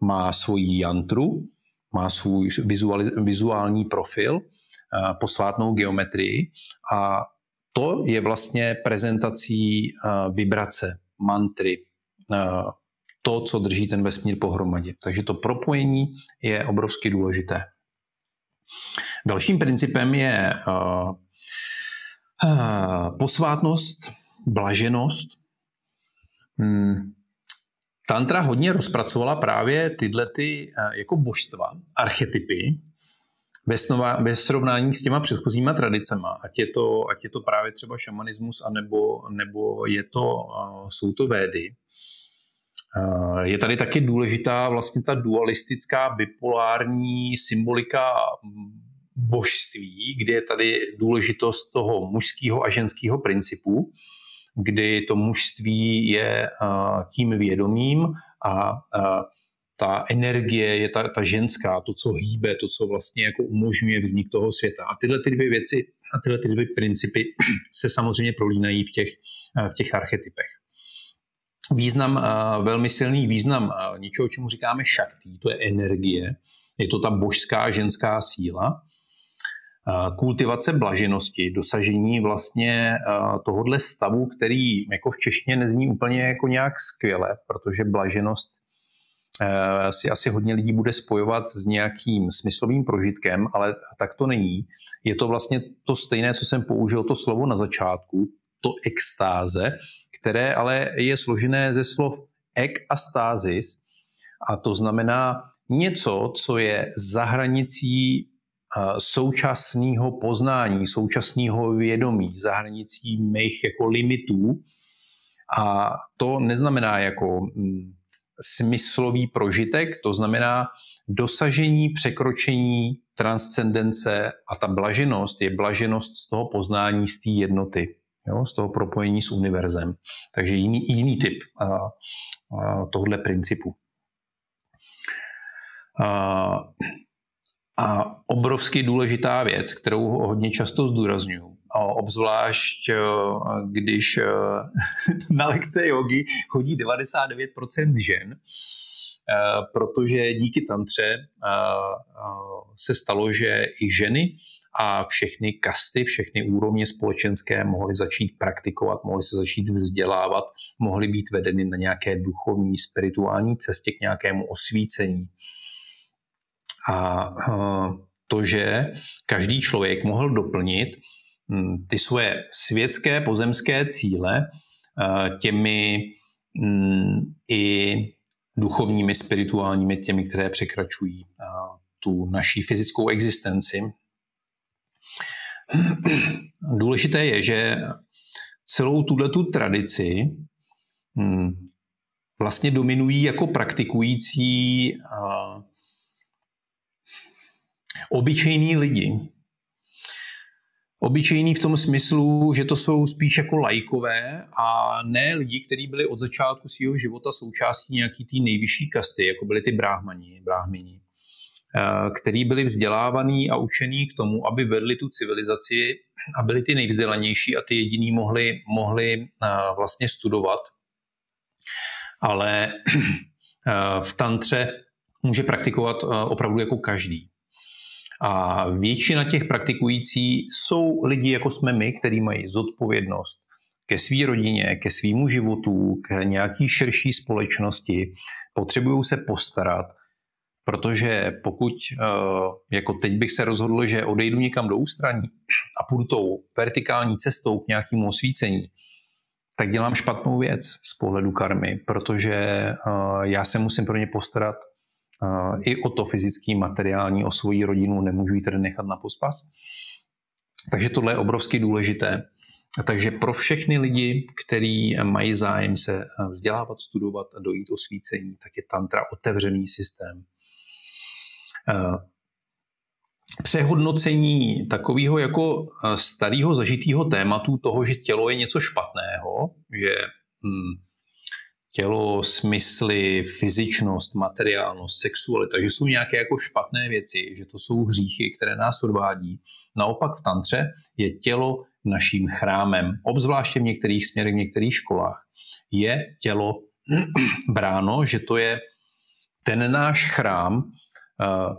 má svoji jantru, má svůj vizuální profil, posvátnou geometrii a to je vlastně prezentací vibrace, mantry, to, co drží ten vesmír pohromadě. Takže to propojení je obrovsky důležité. Dalším principem je posvátnost, blaženost. Hmm. Tantra hodně rozpracovala právě tyhle ty, jako božstva, archetypy, ve, snova, ve srovnání s těma předchozíma tradicema, ať je to, ať je to právě třeba šamanismus, anebo, nebo je to, jsou to védy, je tady taky důležitá vlastně ta dualistická bipolární symbolika božství, kdy je tady důležitost toho mužského a ženského principu, kdy to mužství je tím vědomím a ta energie je ta, ta ženská, to, co hýbe, to, co vlastně jako umožňuje vznik toho světa. A tyhle ty dvě věci a tyhle ty dvě principy se samozřejmě prolínají v těch, v těch archetypech. Význam, eh, velmi silný význam eh, něčeho, čemu říkáme šaktý, to je energie, je to ta božská ženská síla, eh, kultivace blaženosti, dosažení vlastně tohohle stavu, který jako v češtině nezní úplně jako nějak skvěle, protože blaženost si asi hodně lidí bude spojovat s nějakým smyslovým prožitkem, ale tak to není. Je to vlastně to stejné, co jsem použil to slovo na začátku, to extáze, které ale je složené ze slov ek a stázis, a to znamená něco, co je za hranicí současného poznání, současného vědomí, za hranicí mých jako limitů. A to neznamená jako mm, smyslový prožitek, to znamená dosažení, překročení, transcendence a ta blaženost je blaženost z toho poznání, z té jednoty, jo, z toho propojení s univerzem. Takže jiný, jiný typ a, a tohle principu. A, a obrovsky důležitá věc, kterou hodně často zdůraznuju, obzvlášť eh, když eh, na lekce jogy chodí 99% žen, eh, protože díky tantře se stalo, že i ženy a všechny kasty, všechny úrovně společenské mohly začít praktikovat, mohly se začít vzdělávat, mohly být vedeny na nějaké duchovní, spirituální cestě k nějakému osvícení. A to, že každý člověk mohl doplnit ty svoje světské pozemské cíle těmi hm, i duchovními, spirituálními, těmi, které překračují tu naší fyzickou existenci. Důležité je, že celou tuto tradici hm, vlastně dominují jako praktikující obyčejní lidi. Obyčejní v tom smyslu, že to jsou spíš jako lajkové a ne lidi, kteří byli od začátku svého života součástí nějaký té nejvyšší kasty, jako byli ty bráhmani, bráhmini, eh, který byli vzdělávaní a učení k tomu, aby vedli tu civilizaci a byli ty nejvzdělanější a ty jediní mohli, mohli eh, vlastně studovat. Ale eh, v tantře může praktikovat opravdu jako každý. A většina těch praktikující jsou lidi, jako jsme my, kteří mají zodpovědnost ke své rodině, ke svýmu životu, k nějaký širší společnosti, potřebují se postarat, protože pokud, eh, jako teď bych se rozhodl, že odejdu někam do ústraní a půjdu tou vertikální cestou k nějakému osvícení, tak dělám špatnou věc z pohledu karmy, protože eh, já se musím pro ně postarat i o to fyzický, materiální, o svoji rodinu, nemůžu ji tedy nechat na pospas. Takže tohle je obrovsky důležité. Takže pro všechny lidi, kteří mají zájem se vzdělávat, studovat a dojít o svícení, tak je tantra otevřený systém. Přehodnocení takového jako starého zažitého tématu toho, že tělo je něco špatného, že hm, tělo, smysly, fyzičnost, materiálnost, sexualita, že jsou nějaké jako špatné věci, že to jsou hříchy, které nás odvádí. Naopak v tantře je tělo naším chrámem, obzvláště v některých směrech, v některých školách. Je tělo bráno, že to je ten náš chrám, eh,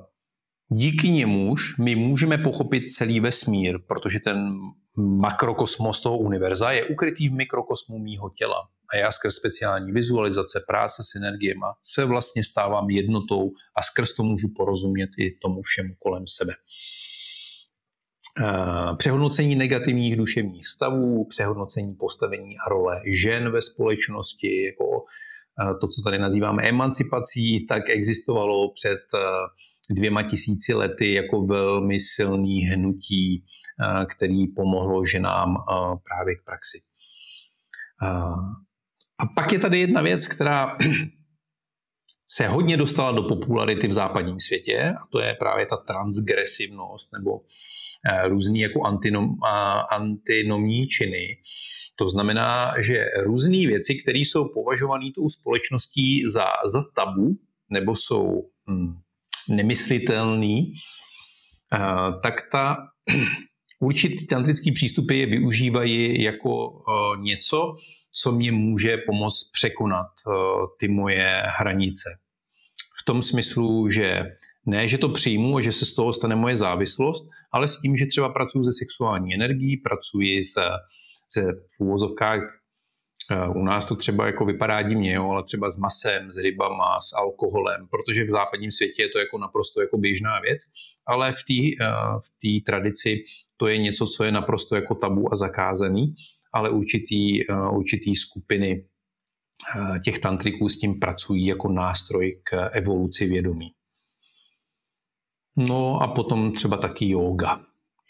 díky němuž my můžeme pochopit celý vesmír, protože ten makrokosmos toho univerza je ukrytý v mikrokosmu mýho těla a já skrz speciální vizualizace, práce s energiemi se vlastně stávám jednotou a skrz to můžu porozumět i tomu všemu kolem sebe. Eh, přehodnocení negativních duševních stavů, přehodnocení postavení a role žen ve společnosti, jako eh, to, co tady nazýváme emancipací, tak existovalo před eh, dvěma tisíci lety jako velmi silný hnutí, který pomohlo ženám právě k praxi. A pak je tady jedna věc, která se hodně dostala do popularity v západním světě a to je právě ta transgresivnost nebo eh, různý jako antinom, antinomní činy. To znamená, že různé věci, které jsou považované tou společností za, za tabu nebo jsou hm, nemyslitelné, eh, tak ta určitý tantrický přístupy je využívají jako uh, něco, co mě může pomoct překonat uh, ty moje hranice. V tom smyslu, že ne, že to přijmu a že se z toho stane moje závislost, ale s tím, že třeba pracuji se sexuální energií, pracuji se, se v úvozovkách U nás to třeba jako vypadá divně, jo, ale třeba s masem, s rybama, s alkoholem, protože v západním světě je to jako naprosto jako běžná věc, ale v té v tradici to je něco, co je naprosto jako tabu a zakázaný, ale určitý, určitý skupiny těch tantriků s tím pracují jako nástroj k evoluci vědomí. No a potom třeba taky yoga.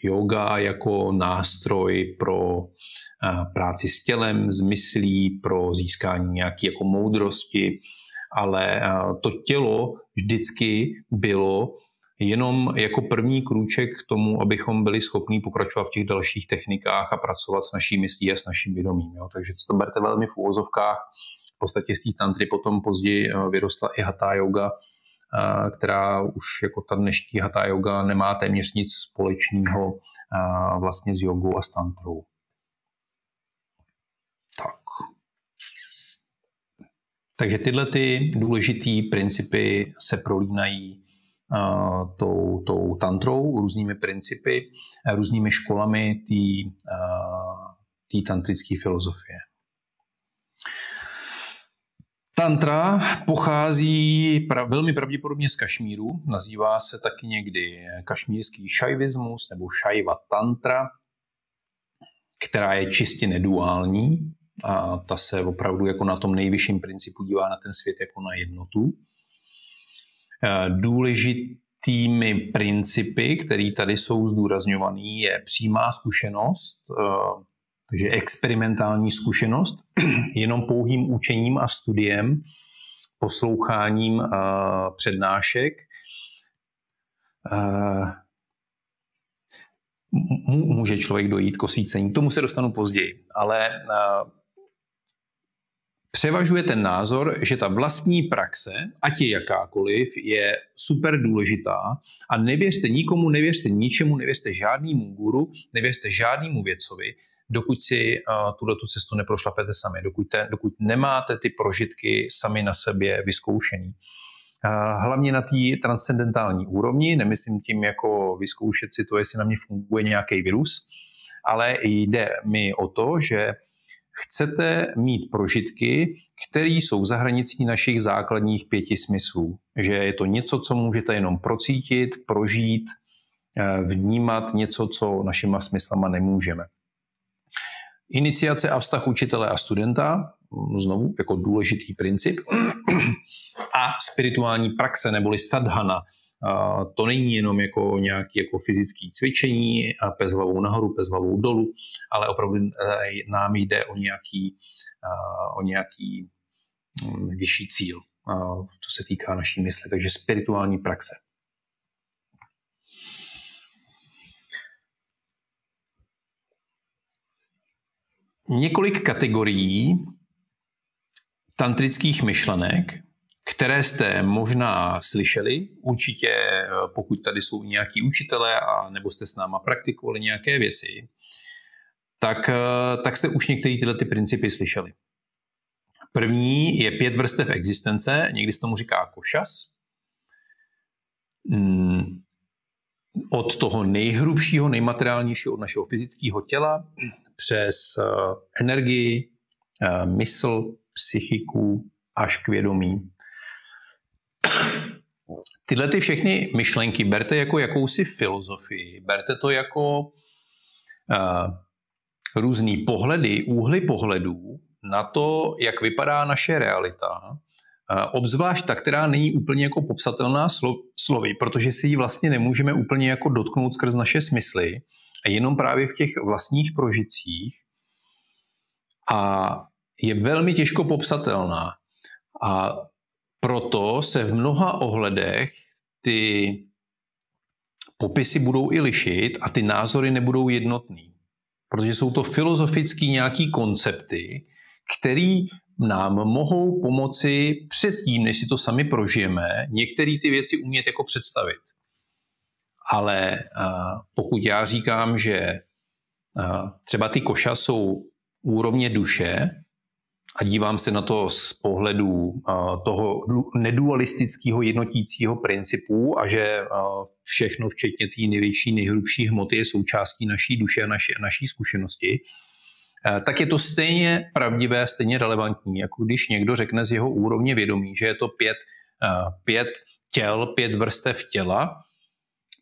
Yoga jako nástroj pro eh, práci s tělem, s myslí, pro získání nějaké jako moudrosti, ale eh, to tělo vždycky bylo jenom jako první krůček k tomu, abychom byli schopni pokračovat v těch dalších technikách a pracovat s naší myslí a s naším vědomím. Jo. Takže to berte velmi v úvozovkách. V podstatě z té tantry potom později eh, vyrostla i hatha yoga, která už jako ta dnešní hatha yoga nemá téměř nic společného vlastně s jogou a s tantrou. Tak. Takže tyhle ty důležité principy se prolínají tou, tou tantrou, různými principy, různými školami té tantrické filozofie. Tantra pochází pra, velmi pravděpodobně z Kašmíru, nazývá se taky někdy kašmírský šajvismus nebo šajva tantra, která je čistě neduální a ta se opravdu jako na tom nejvyšším principu dívá na ten svět jako na jednotu. E, důležitými principy, které tady jsou zdůrazňované, je přímá zkušenost, e, takže experimentální zkušenost, jenom pouhým učením a studiem, posloucháním uh, přednášek. Může člověk dojít k osvícení. K tomu se dostanu později. Ale převažuje ten názor, že ta vlastní praxe, ať je jakákoliv, je super důležitá a nevěřte nikomu, nevěřte ničemu, nevěřte žádnému guru, nevěřte žádnému věcovi, dokud si uh, tu cestu neprošlapete sami, dokud, te, dokud nemáte ty prožitky sami na sobě vyzkoušený. Uh, hlavně na té transcendentální úrovni, nemyslím tím jako vyzkoušet si to, jestli na mě funguje nějaký virus, ale jde mi o to, že chcete mít prožitky, které jsou za hranicí našich základních pěti smyslů. Že je to něco, co můžete jenom procítit, prožít, vnímat něco, co našima smyslama nemůžeme. Iniciace a vztah učitele a studenta, znovu jako důležitý princip, a spirituální praxe neboli sadhana. To není jenom jako nějaké jako fyzické cvičení, pes hlavou nahoru, pes hlavou dolů, ale opravdu e, nám jde o nějaký, o nějaký mm, vyšší cíl, co se týká naší mysli. Takže spirituální praxe. několik kategorií tantrických myšlenek, které jste možná slyšeli, určitě pokud tady jsou nějaký učitelé a nebo jste s náma praktikovali nějaké věci, tak, tak jste už některé tyhle ty principy slyšeli. První je pět vrstev existence, někdy se tomu říká košas. Hmm, od toho nejhrubšího, nejmateriálnějšího od našeho fyzického těla přes eh, energii, eh, mysl, psychiku až k vědomí. Tyhle ty všechny myšlenky berte jako jakousi filozofii, berte to jako uh, různý pohledy, úhly pohledů na to, jak vypadá naše realita, uh, obzvlášť ta, která není úplně jako popsatelná slo- slovy, protože si ji vlastně nemůžeme úplně jako dotknout skrz naše smysly, a jenom právě v těch vlastních prožicích a je velmi těžko popsatelná. A proto se v mnoha ohledech ty popisy budou i lišit a ty názory nebudou jednotný. Protože jsou to filozofický nějaký koncepty, které nám mohou pomoci předtím, než si to sami prožijeme, některé ty věci umět jako představit. Ale pokud já říkám, že třeba ty koša jsou úrovně duše a dívám se na to z pohledu toho nedualistického jednotícího principu a že všechno, včetně té největší, nejhrubší hmoty, je součástí naší duše a naší, naší zkušenosti, tak je to stejně pravdivé, stejně relevantní, jako když někdo řekne z jeho úrovně vědomí, že je to pět, pět těl, pět vrstev těla,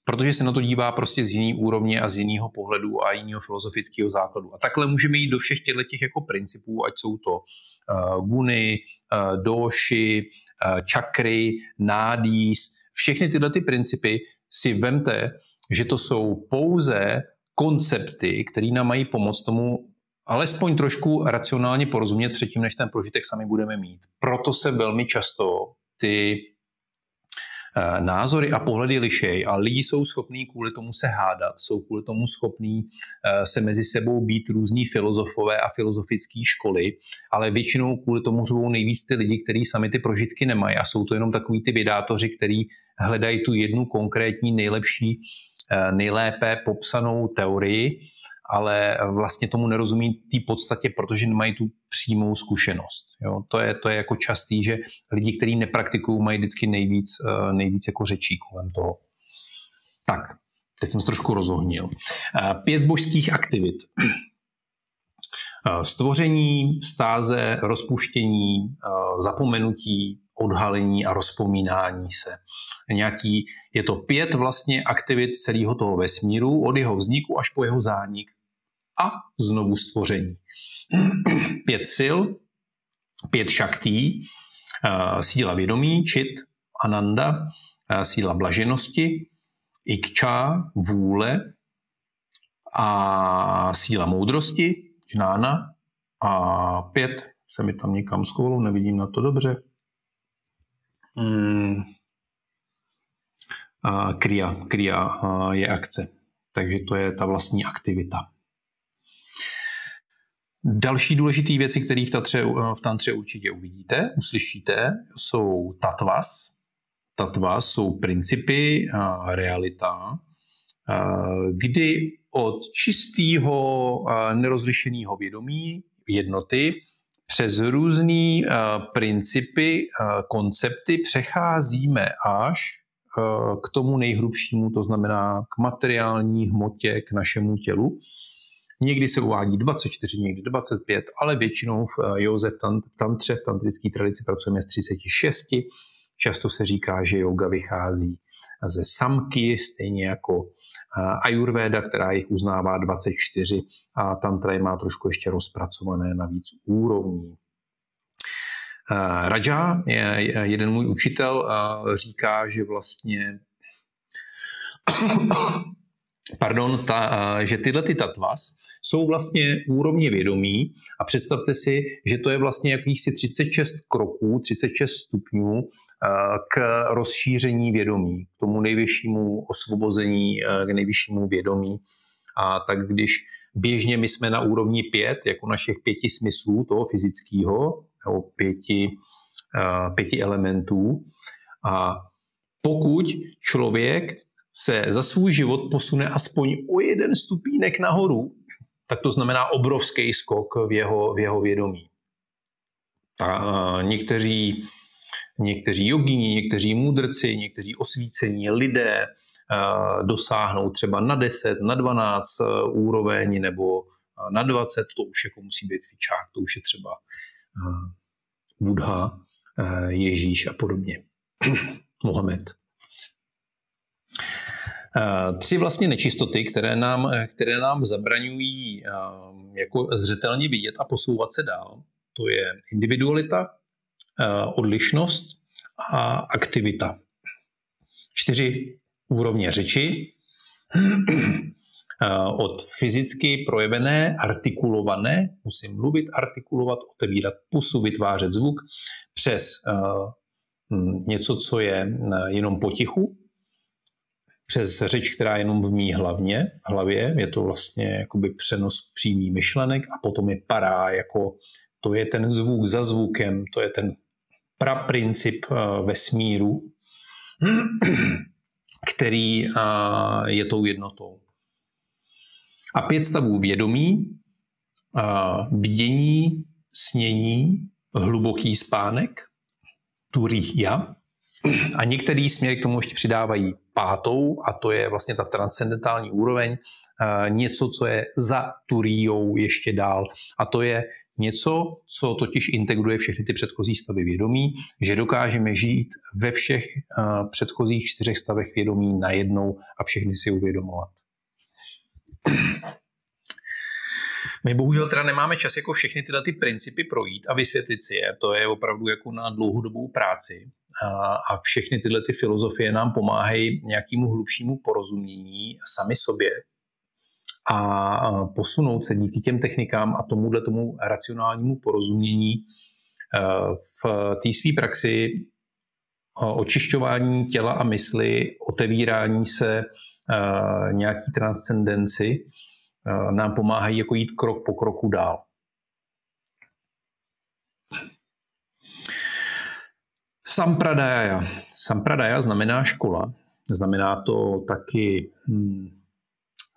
protože se na to dívá prostě z jiný úrovně a z jiného pohledu a jiného filozofického základu. A takhle můžeme jít do všech těchto těch jako principů, ať jsou to uh, guny, uh, doši, uh, čakry, nádís, všechny tyhle ty principy si vemte, že to jsou pouze koncepty, které nám mají pomoct tomu alespoň trošku racionálně porozumět předtím, než ten prožitek sami budeme mít. Proto se velmi často ty názory a pohledy lišej a lidi jsou schopní kvůli tomu se hádat, jsou kvůli tomu schopní eh, se mezi sebou být různí filozofové a filozofické školy, ale většinou kvůli tomu řvou nejvíc ty lidi, kteří sami ty prožitky nemají a jsou to jenom takový ty vědátoři, kteří hledají tu jednu konkrétní nejlepší, eh, nejlépe popsanou teorii, ale vlastně tomu nerozumí té podstatě, protože nemají tu přímou zkušenost. Jo? To, je, to je jako častý, že lidi, kteří nepraktikují, mají vždycky nejvíc, eh, nejvíc jako řečí kolem toho. Tak, teď jsem se trošku rozohnil. Eh, pět božských aktivit. Eh, stvoření, stáze, rozpuštění, zapomenutí, odhalení a rozpomínání se. Nějaký, je to pět vlastně aktivit celého toho vesmíru, od jeho vzniku až po jeho zánik a znovu stvoření. Pět sil, pět šaktí, eh, síla vědomí, čit, ananda, eh, síla blaženosti, ikča, vůle a síla moudrosti, žnána a pět, se mi tam někam skolu, nevidím na to dobře. Hmm. Kria, kria eh, je akce, takže to je ta vlastní aktivita. Další důležité věci, které v, v tantře určitě uvidíte, uslyšíte, jsou tatvas. Tatvas jsou principy, a realita, kdy od čistého nerozlišeného vědomí jednoty přes různé principy, koncepty přecházíme až k tomu nejhrubšímu, to znamená k materiální hmotě, k našemu tělu. Někdy se uvádí 24, někdy 25, ale většinou v eh, józe v tantře, v tantrické tradici pracujeme s 36. Často se říká, že yoga vychází ze samky, stejně jako eh, Ayurveda, která jich uznává 24 a tantra je má trošku ještě rozpracované na víc úrovní. Eh, Raja, jeden můj učitel, říká, že vlastně pardon, ta, že tyhle ty tatvas jsou vlastně úrovně vědomí a představte si, že to je vlastně jakýchsi 36 kroků, 36 stupňů eh, k rozšíření vědomí, k tomu nejvyššímu osvobození, eh, k nejvyššímu vědomí. A tak když běžně my jsme na úrovni pět, jako našich pěti smyslů, toho fyzického, nebo pěti, eh, pěti elementů, a pokud člověk se za svůj život posune aspoň o jeden stupínek nahoru, tak to znamená obrovský skok v jeho, v jeho vědomí. A někteří, někteří jogíni, někteří mudrci, někteří osvícení lidé dosáhnou třeba na 10, na 12 úroveň nebo na 20, to už jako musí být fičák, to už je třeba Buddha, Ježíš a podobně. Mohamed. Eh, tři vlastně nečistoty, které nám, které nám zabraňují eh, jako zřetelně vidět a posouvat se dál. To je individualita, eh, odlišnost a aktivita. Čtyři úrovně řeči, od fyzicky projevené, artikulované, musím mluvit, artikulovat, otevírat pusu, vytvářet zvuk, přes něco, co je jenom potichu, přes řeč, která je jenom v mý hlavně, hlavě, je to vlastně jakoby přenos přímý myšlenek a potom je pará, jako to je ten zvuk za zvukem, to je ten praprincip uh, vesmíru, který uh, je tou jednotou. A pět stavů vědomí, uh, vidění, snění, hluboký spánek, turiya, a některý směry k tomu ještě přidávají pátou, a to je vlastně ta transcendentální úroveň, něco, co je za tu rýou ještě dál. A to je něco, co totiž integruje všechny ty předchozí stavy vědomí, že dokážeme žít ve všech předchozích čtyřech stavech vědomí najednou a všechny si uvědomovat. My bohužel teda nemáme čas jako všechny tyhle ty principy projít a vysvětlit si je. To je opravdu jako na dlouhodobou práci. A všechny tyhle ty filozofie nám pomáhají nějakému hlubšímu porozumění sami sobě a posunout se díky těm technikám a tomuhle tomu racionálnímu porozumění v té své praxi očišťování těla a mysli, otevírání se nějaký transcendenci, nám pomáhají jako jít krok po kroku dál. Sampradaya. Sampradaya znamená škola, znamená to taky hmm,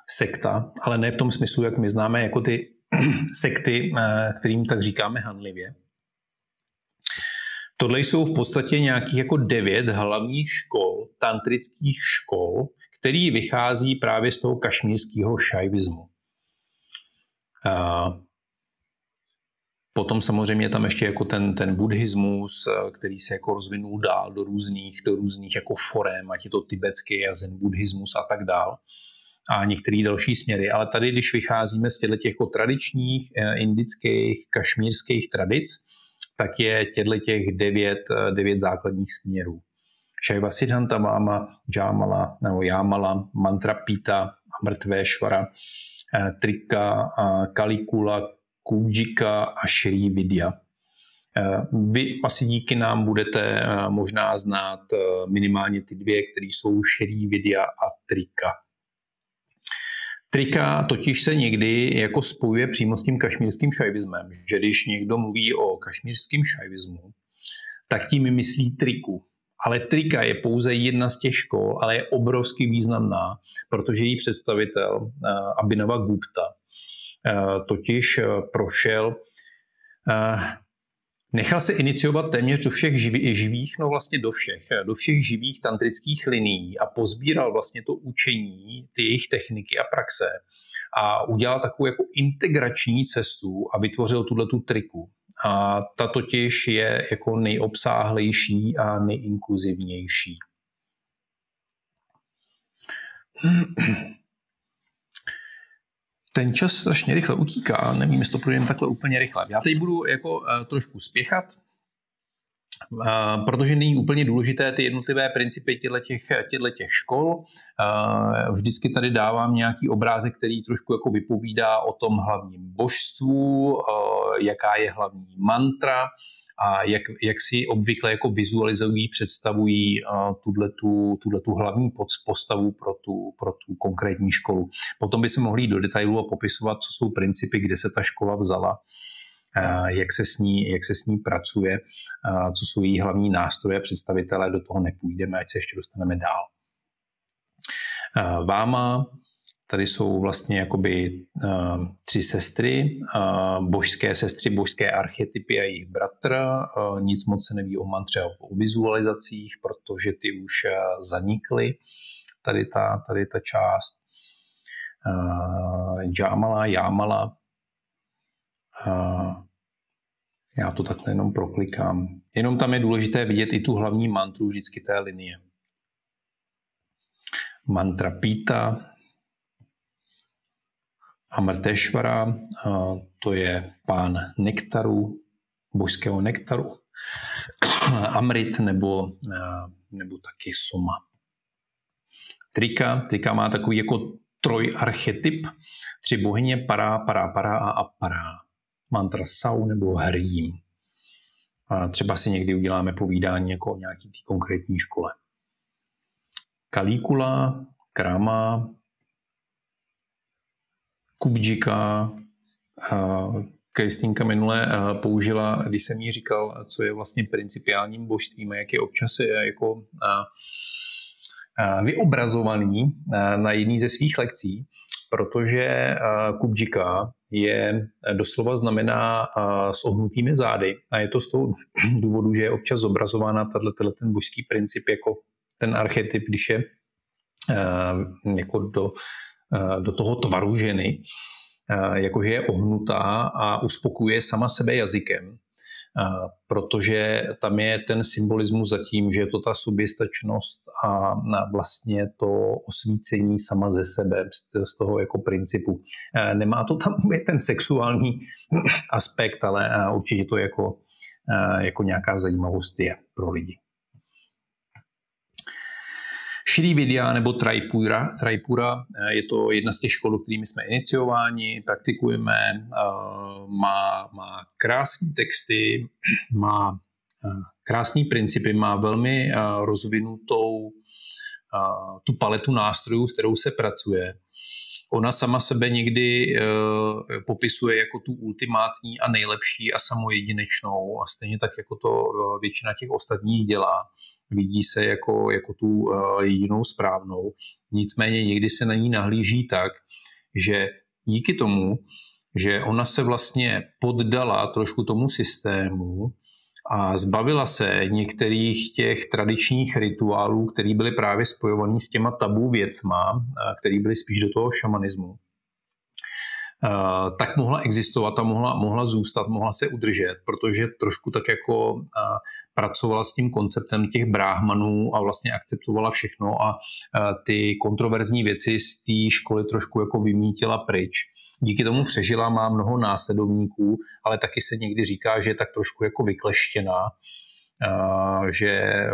sekta, ale ne v tom smyslu, jak my známe jako ty sekty, eh, kterým tak říkáme hanlivě. Tohle jsou v podstatě nějakých jako devět hlavních škol, tantrických škol, který vychází právě z toho kašmírského šajvismu. Potom samozřejmě tam ještě jako ten, ten buddhismus, který se jako rozvinul dál do různých, do různých jako forem, ať je to tibetský a zen buddhismus a tak dál a některé další směry. Ale tady, když vycházíme z těchto těch jako tradičních eh, indických, kašmírských tradic, tak je těchto těch devět, eh, devět základních směrů. Shaiva Siddhanta Máma, Jamala nebo Jamala, Amrtveshvara, Eh, Trika, Kalikula, Kujika a Shri Vidya. Eh, vy asi díky nám budete eh, možná znát minimálně ty dvě, které jsou Shri Vidya a Trika. Trika totiž se někdy jako spojuje přímo s tím kašmírským šajvismem, že když někdo mluví o kašmírském šajvismu, tak tím myslí triku. Ale trika je pouze jedna z těch škol, ale je obrovsky významná, protože její představitel Abhinava Gupta totiž uh, prošel Nechal se iniciovat téměř do všech živých, no vlastně do všech, do všech živých tantrických linií a pozbíral vlastně to učení, ty jejich techniky a praxe a udělal takovou jako integrační cestu a vytvořil tuhle tu triku. A ta totiž je jako nejobsáhlejší a nejinkluzivnější. Ten čas strašně rychle utíká, nevím, jestli to projdeme takhle úplně rychle. Já teď budu jako uh, trošku spěchat, protože není úplně důležité ty jednotlivé principy těchto těch škol. Vždycky tady dávám nějaký obrázek, který trošku jako vypovídá o tom hlavním božstvu, jaká je hlavní mantra a jak, jak si obvykle jako vizualizují, představují tuhle tu hlavní postavu pro tu, pro tu konkrétní školu. Potom by se mohli jít do detailu a popisovat, co jsou principy, kde se ta škola vzala jak se s ní, jak se s ní pracuje, co jsou její hlavní nástroje, představitelé, do toho nepůjdeme, ať se ještě dostaneme dál. Váma, tady jsou vlastně jakoby tři sestry, božské sestry, božské archetypy a jejich bratr. Nic moc se neví o mantře a o vizualizacích, protože ty už zanikly, tady ta, tady ta část. Jamala, Jamala, já to takhle jenom proklikám. Jenom tam je důležité vidět i tu hlavní mantru vždycky té linie. Mantra Pita, Amarteshvara, to je pán nektaru, božského nektaru, Amrit nebo, nebo taky Soma. Trika, Trika má takový jako trojarchetyp, tři bohyně Pará, Pará, Pará a Apará mantra sau nebo hrím. A třeba si někdy uděláme povídání jako o nějaký konkrétní škole. Kalíkula, Krama, Kubdžika, Kristýnka minule použila, když jsem jí říkal, co je vlastně principiálním božstvím a jak je občas jako vyobrazovaný na jedné ze svých lekcí, protože Kubdžika je doslova znamená s ohnutými zády. A je to z toho důvodu, že je občas zobrazována tato, ten božský princip jako ten archetyp, když je jako do do toho tvaru ženy, jakože je ohnutá a uspokuje sama sebe jazykem protože tam je ten symbolismus zatím, že je to ta soběstačnost a vlastně to osvícení sama ze sebe, z toho jako principu. Nemá to tam ten sexuální aspekt, ale určitě to jako, jako nějaká zajímavost je pro lidi. Širý Vidya nebo Traipura. Traipura je to jedna z těch škol, kterými jsme iniciováni, praktikujeme, má, má krásné texty, má krásné principy, má velmi rozvinutou tu paletu nástrojů, s kterou se pracuje. Ona sama sebe někdy popisuje jako tu ultimátní a nejlepší a samojedinečnou a stejně tak, jako to většina těch ostatních dělá vidí se jako, jako tu eh, jedinou správnou. Nicméně někdy se na ní nahlíží tak, že díky tomu, že ona se vlastně poddala trošku tomu systému a zbavila se některých těch tradičních rituálů, které byly právě spojované s těma tabu věcma, eh, které byly spíš do toho šamanismu, eh, tak mohla existovat a mohla, mohla zůstat, mohla se udržet, protože trošku tak jako pracovala s tím konceptem těch bráhmanů a vlastně akceptovala všechno a ty kontroverzní věci z té školy trošku jako vymítila pryč. Díky tomu přežila, má mnoho následovníků, ale taky se někdy říká, že je tak trošku jako vykleštěná, že, e,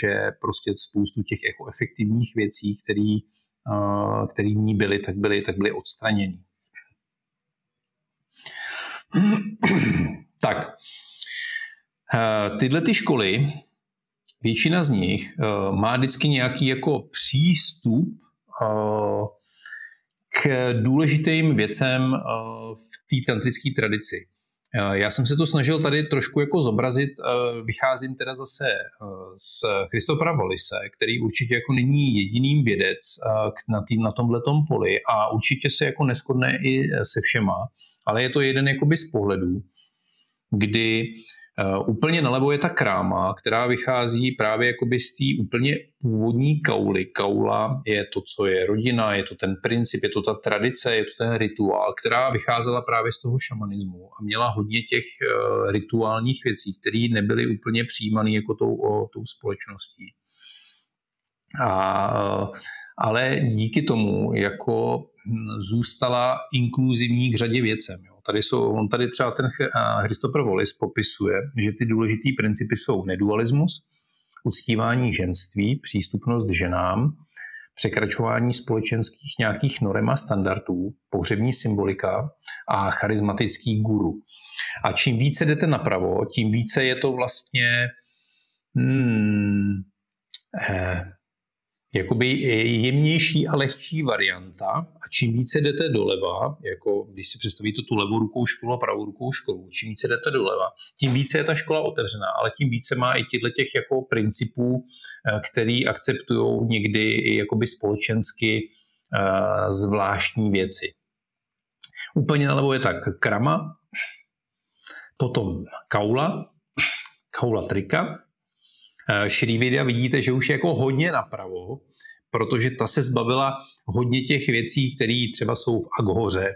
že prostě spoustu těch jako efektivních věcí, které který ní byly, tak byly, tak byly odstraněny. tak, tyhle ty školy, většina z nich eh, má vždycky nějaký jako přístup eh, k důležitým věcem v té tantrické tradici. Já jsem se to snažil tady trošku jako zobrazit, vycházím teda zase z Christopera Wallise, který určitě jako není jediným vědec na, tým, na tomhletom poli a určitě se jako neschodne i se všema, ale je to jeden jakoby z pohledů, kdy Uh, úplně nalevo je ta kráma, která vychází právě jakoby z té úplně původní kauly. Kaula je to, co je rodina, je to ten princip, je to ta tradice, je to ten rituál, která vycházela právě z toho šamanismu a měla hodně těch uh, rituálních věcí, které nebyly úplně přijímané jako tou, o, tou společností. A, uh, ale díky tomu jako hm, zůstala inkluzivní k řadě věcem. Tady jsou, on tady třeba ten Christopher Wallis popisuje, že ty důležité principy jsou nedualismus, uctívání ženství, přístupnost ženám, překračování společenských nějakých norem a standardů, pohřební symbolika a charismatický guru. A čím více jdete napravo, tím více je to vlastně hmm, eh, jakoby jemnější a lehčí varianta a čím více jdete doleva, jako když si představíte tu levou rukou školu a pravou rukou školu, čím více jdete doleva, tím více je ta škola otevřená, ale tím více má i těchto těch jako principů, eh, který akceptují někdy i jakoby společensky uh, zvláštní věci. Úplně nalevo je tak krama, potom kaula, kaula trika, Šrývidia vidíte, že už je jako hodně napravo, protože ta se zbavila hodně těch věcí, které třeba jsou v Aghoře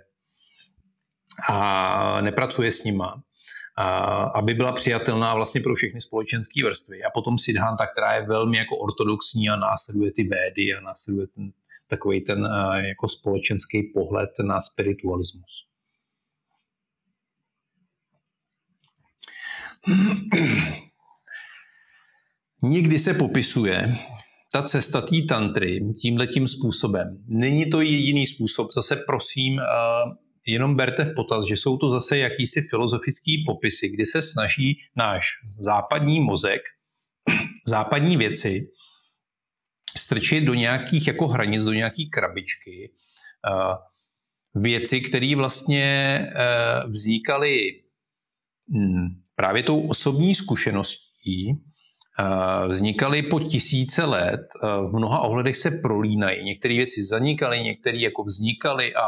a nepracuje s nima, a aby byla přijatelná vlastně pro všechny společenské vrstvy. A potom Siddhanta, která je velmi jako ortodoxní a následuje ty védy a následuje ten, takový ten jako společenský pohled na spiritualismus. Někdy se popisuje ta cesta té tantry tímhletím způsobem. Není to jediný způsob, zase prosím, jenom berte v potaz, že jsou to zase jakýsi filozofický popisy, kdy se snaží náš západní mozek, západní věci strčit do nějakých jako hranic, do nějaký krabičky, věci, které vlastně vznikaly hm, právě tou osobní zkušeností, Eh, vznikaly po tisíce let, eh, v mnoha ohledech se prolínají. Některé věci zanikaly, některé jako vznikaly a,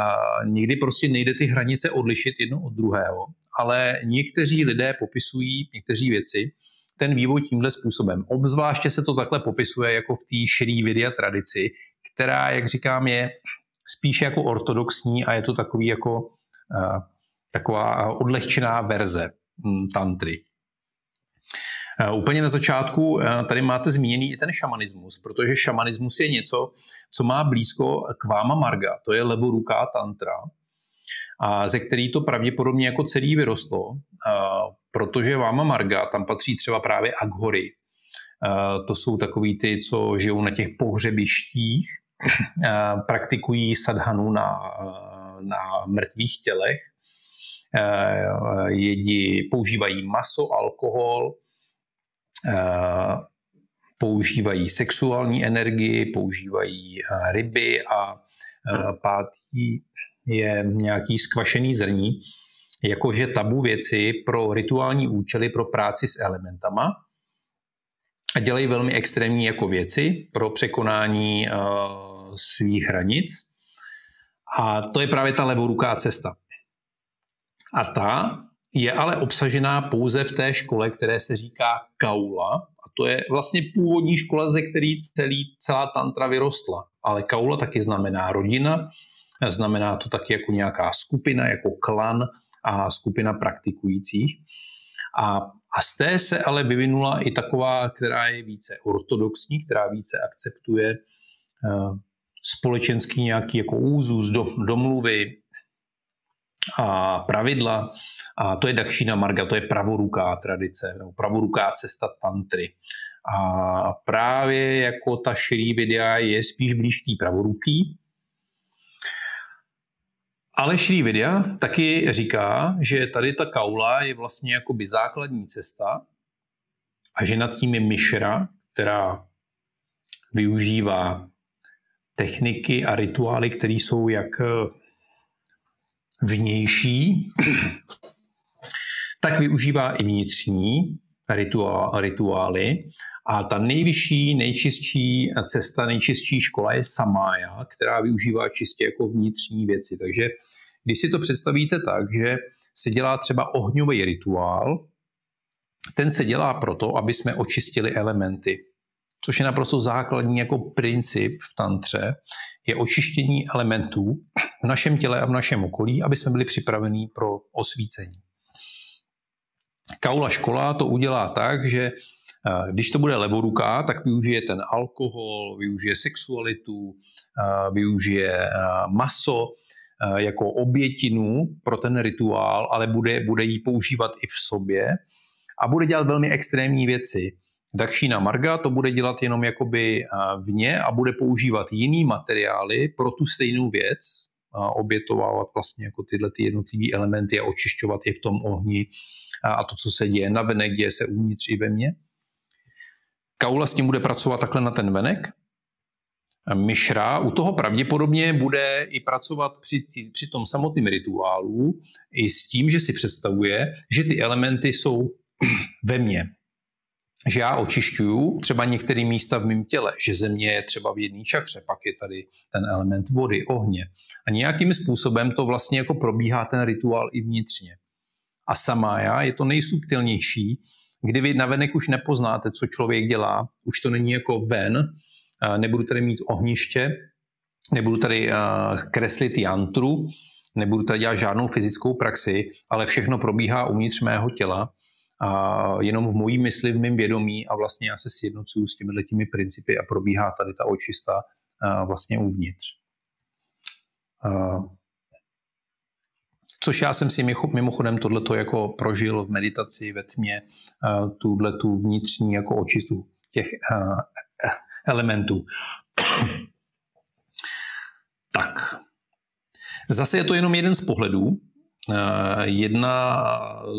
a někdy prostě nejde ty hranice odlišit jedno od druhého. Ale někteří lidé popisují někteří věci, ten vývoj tímhle způsobem. Obzvláště se to takhle popisuje jako v té širý videa tradici, která, jak říkám, je spíše jako ortodoxní a je to takový jako taková odlehčená verze hm, tantry. Úplně na začátku tady máte zmíněný i ten šamanismus, protože šamanismus je něco, co má blízko k váma Marga, to je levoruká tantra, a ze který to pravděpodobně jako celý vyrostlo, protože váma Marga, tam patří třeba právě Aghory. To jsou takový ty, co žijou na těch pohřebištích, praktikují sadhanu na, na mrtvých tělech, jedí, používají maso, alkohol, používají sexuální energii, používají ryby a pátý je nějaký skvašený zrní, jakože tabu věci pro rituální účely, pro práci s elementama a dělají velmi extrémní jako věci pro překonání svých hranic. A to je právě ta levoruká cesta. A ta je ale obsažená pouze v té škole, které se říká kaula. A to je vlastně původní škola, ze který celý, celá tantra vyrostla. Ale kaula taky znamená rodina, Znamená to taky jako nějaká skupina, jako klan a skupina praktikujících. A, a z té se ale vyvinula i taková, která je více ortodoxní, která více akceptuje uh, společenský nějaký jako úzus, do, domluvy a pravidla. A to je Dakšina Marga, to je pravoruká tradice, nebo pravoruká cesta tantry. A právě jako ta širý videa je spíš blíž té pravoruký, ale Šrí Vidya taky říká, že tady ta kaula je vlastně jakoby základní cesta a že nad tím je myšra, která využívá techniky a rituály, které jsou jak vnější, tak využívá i vnitřní rituály a ta nejvyšší, nejčistší cesta, nejčistší škola je samája, která využívá čistě jako vnitřní věci. Takže když si to představíte tak, že se dělá třeba ohňový rituál, ten se dělá proto, aby jsme očistili elementy, což je naprosto základní jako princip v tantře, je očištění elementů v našem těle a v našem okolí, aby jsme byli připraveni pro osvícení. Kaula škola to udělá tak, že Eh, když to bude levoruká, tak využije ten alkohol, využije sexualitu, eh, využije eh, maso jako obětinu pro ten rituál, ale bude, bude ji používat i v sobě a bude dělat velmi extrémní věci. Dakšína Marga to bude dělat jenom jakoby vně a bude používat jiný materiály pro tu stejnou věc, obětovávat vlastně jako tyhle ty jednotlivé elementy a očišťovat je v tom ohni a to, co se děje na venek, děje se uvnitř i ve mně. Kaula s tím bude pracovat takhle na ten venek. Myšra u toho pravděpodobně bude i pracovat při, při tom samotném rituálu i s tím, že si představuje, že ty elementy jsou ve mně. Že já očišťuju třeba některé místa v mém těle, že země je třeba v jedné čakře, pak je tady ten element vody, ohně. A nějakým způsobem to vlastně jako probíhá ten rituál i vnitřně. A samája je to nejsubtilnější, kdy vy navenek už nepoznáte, co člověk dělá, už to není jako ven, nebudu tady mít ohniště, nebudu tady kreslit jantru, nebudu tady dělat žádnou fyzickou praxi, ale všechno probíhá uvnitř mého těla a jenom v mojí mysli, v mém vědomí a vlastně já se sjednocuju s těmi těmi principy a probíhá tady ta očista vlastně uvnitř. Což já jsem si mimochodem tohleto jako prožil v meditaci ve tmě, tuhle tu vnitřní jako očistu těch elementů. tak. Zase je to jenom jeden z pohledů, jedna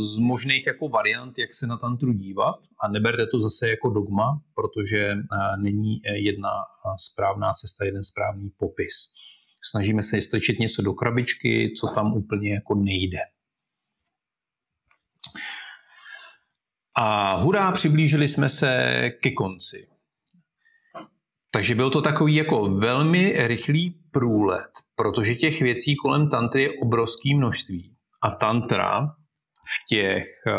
z možných jako variant, jak se na tantru dívat a neberte to zase jako dogma, protože není jedna správná cesta, jeden správný popis. Snažíme se strčit něco do krabičky, co tam úplně jako nejde. A hurá, přiblížili jsme se ke konci. Takže byl to takový jako velmi rychlý průlet, protože těch věcí kolem tantry je obrovské množství. A tantra v těch eh,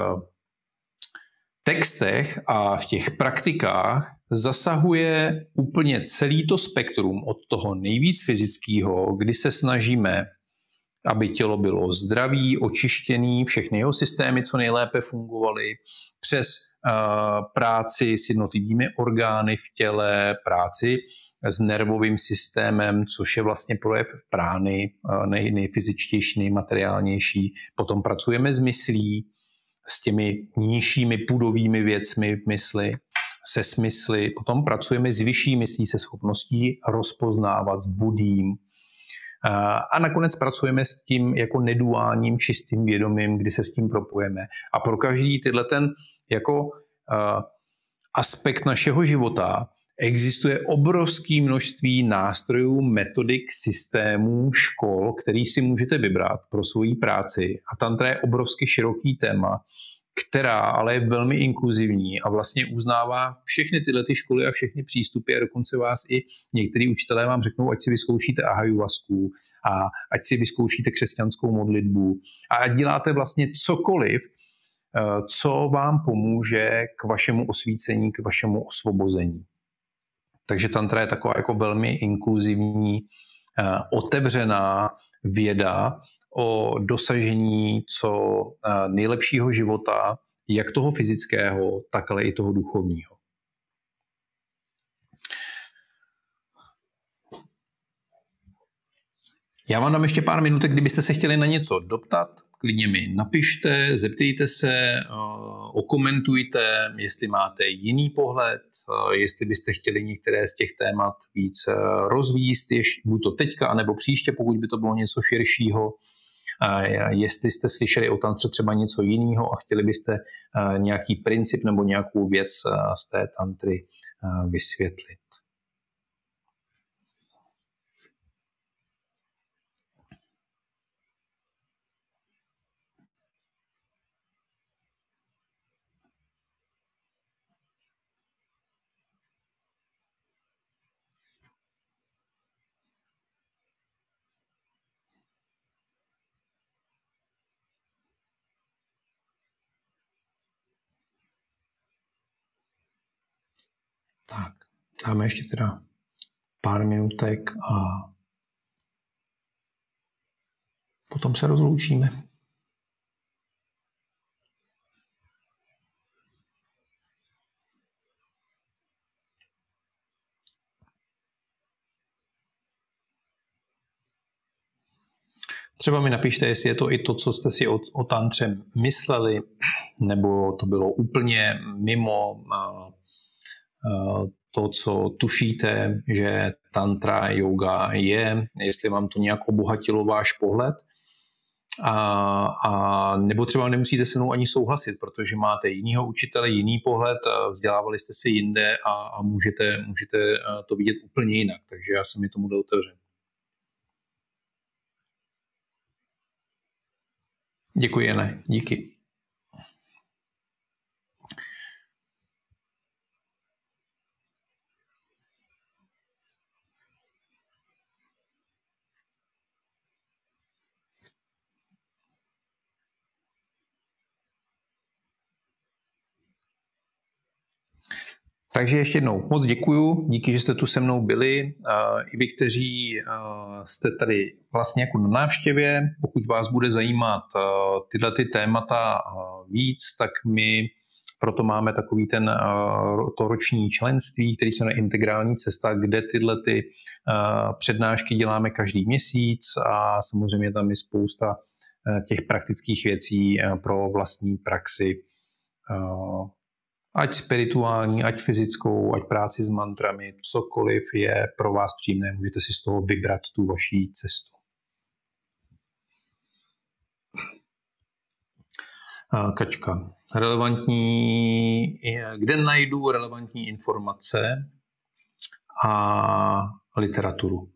textech a v těch praktikách zasahuje úplně celý to spektrum od toho nejvíc fyzického, kdy se snažíme, aby tělo bylo zdraví, očištěný, všechny jeho systémy co nejlépe fungovaly, přes uh, práci s jednotlivými orgány v těle, práci s nervovým systémem, což je vlastně projev prány, nej, nejfyzičtější, nejmateriálnější. Potom pracujeme s myslí, s těmi nižšími pudovými věcmi v mysli, se smysly. Potom pracujeme s vyšší myslí, se schopností rozpoznávat s budím. A nakonec pracujeme s tím jako neduálním čistým vědomím, kdy se s tím propojeme. A pro každý tyhle ten jako aspekt našeho života Existuje obrovské množství nástrojů, metodik, systémů, škol, který si můžete vybrat pro svoji práci. A tantra je obrovsky široký téma, která ale je velmi inkluzivní a vlastně uznává všechny tyhle ty školy a všechny přístupy a dokonce vás i některý učitelé vám řeknou, ať si vyzkoušíte ahajuvasku a ať si vyzkoušíte křesťanskou modlitbu a ať děláte vlastně cokoliv, eh, co vám pomůže k vašemu osvícení, k vašemu osvobození. Takže tantra je taková jako velmi inkluzivní, eh, otevřená věda o dosažení co eh, nejlepšího života, jak toho fyzického, tak ale i toho duchovního. Já vám dám ještě pár minutek, kdybyste se chtěli na něco doptat, klidně mi napište, zeptejte se, eh, okomentujte, jestli máte jiný pohled, eh, jestli byste chtěli některé z těch témat víc eh, rozvíst, buď to teďka, nebo příště, pokud by to bylo něco širšího. Jestli jste slyšeli o tantře třeba něco jiného a chtěli byste nějaký princip nebo nějakou věc z té tantry vysvětlit. Tak, dáme ještě teda pár minutek a potom se rozloučíme. Třeba mi napište, jestli je to i to, co jste si o, o tantře mysleli, nebo to bylo úplně mimo to, co tušíte, že tantra yoga je, jestli vám to nějak obohatilo váš pohled. A, a nebo třeba nemusíte se mnou ani souhlasit, protože máte jinýho učitele, jiný pohled, vzdělávali jste se jinde a, a můžete, můžete to vidět úplně jinak. Takže já jsem mi tomu otevřen. Děkuji, Jene. Díky. Takže ještě jednou moc děkuju, díky, že jste tu se mnou byli. I vy, kteří jste tady vlastně jako na návštěvě, pokud vás bude zajímat tyhle ty témata víc, tak my proto máme takový ten to roční členství, který se jmenuje Integrální cesta, kde tyhle ty přednášky děláme každý měsíc a samozřejmě tam je spousta těch praktických věcí pro vlastní praxi ať spirituální, ať fyzickou, ať práci s mantrami, cokoliv je pro vás příjemné, můžete si z toho vybrat tu vaší cestu. Kačka. Relevantní, kde najdu relevantní informace a literaturu.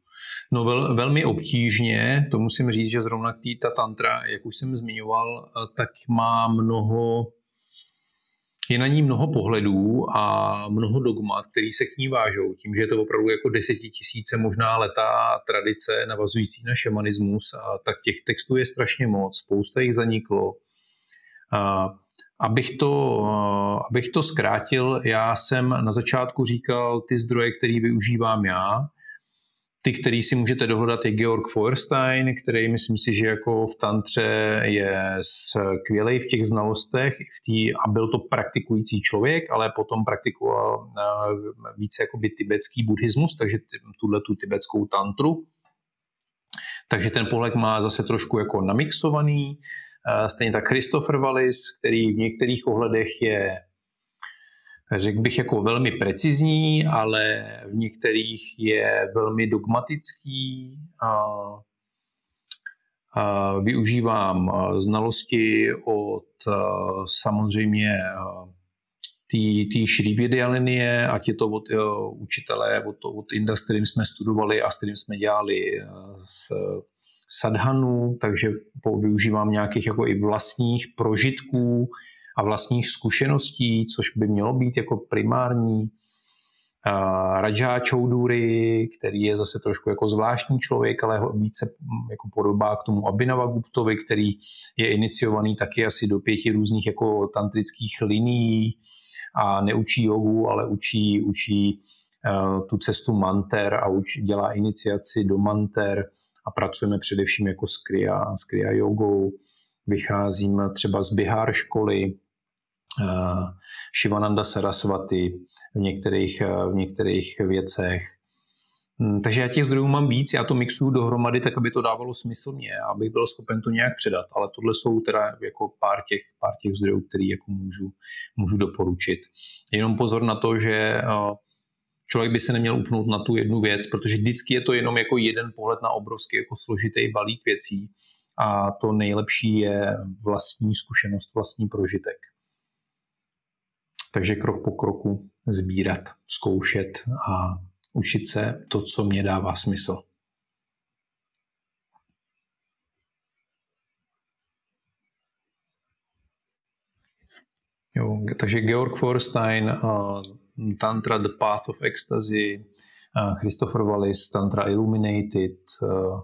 No vel, velmi obtížně, to musím říct, že zrovna ta tantra, jak už jsem zmiňoval, tak má mnoho je na ní mnoho pohledů a mnoho dogmat, který se k ní vážou, tím, že je to opravdu jako desetitisíce, možná letá tradice navazující na šamanismus, a tak těch textů je strašně moc, spousta jich zaniklo. A, Abych to, abych to zkrátil, já jsem na začátku říkal ty zdroje, které využívám já, ty, který si můžete dohledat, je Georg Feuerstein, který myslím si, že jako v tantře je skvělý v těch znalostech v tý, a byl to praktikující člověk, ale potom praktikoval eh, více jakoby tibetský buddhismus, takže tuhle tu tibetskou tantru. Takže ten pohled má zase trošku jako namixovaný. Eh, stejně tak Christopher Wallis, který v některých ohledech je řekl bych, jako velmi precizní, ale v některých je velmi dogmatický. A, a využívám znalosti od samozřejmě té šrývědia linie, ať je to od jo, učitele, od, od Inda, s kterým jsme studovali a s kterým jsme dělali s sadhanu, takže využívám nějakých jako i vlastních prožitků, a vlastních zkušeností, což by mělo být jako primární. Rajá Choudhury, který je zase trošku jako zvláštní člověk, ale více jako podobá k tomu Abhinava Guptovi, který je iniciovaný taky asi do pěti různých jako tantrických linií a neučí jogu, ale učí, učí uh, tu cestu manter a uč, dělá iniciaci do manter a pracujeme především jako s kriya, s kriya jogou. Vycházím třeba z Bihar školy, Shivananda Saraswati v některých, v některých věcech. Hm, takže já těch zdrojů mám víc, já to mixuju dohromady tak, aby to dávalo smysl mě, abych byl schopen to nějak předat. Ale tohle jsou teda jako pár těch, pár těch zdrojů, které jako můžu, můžu doporučit. Jenom pozor na to, že eh, člověk by se neměl upnout na tu jednu věc, protože vždycky je to jenom jako jeden pohled na obrovský jako složitý balík věcí a to nejlepší je vlastní zkušenost, vlastní prožitek. Takže krok po kroku sbírat, zkoušet a učit se to, co mě dává smysl. Jo, takže Georg Forstein, uh, Tantra The Path of Ecstasy, uh, Christopher Wallis, Tantra Illuminated, uh,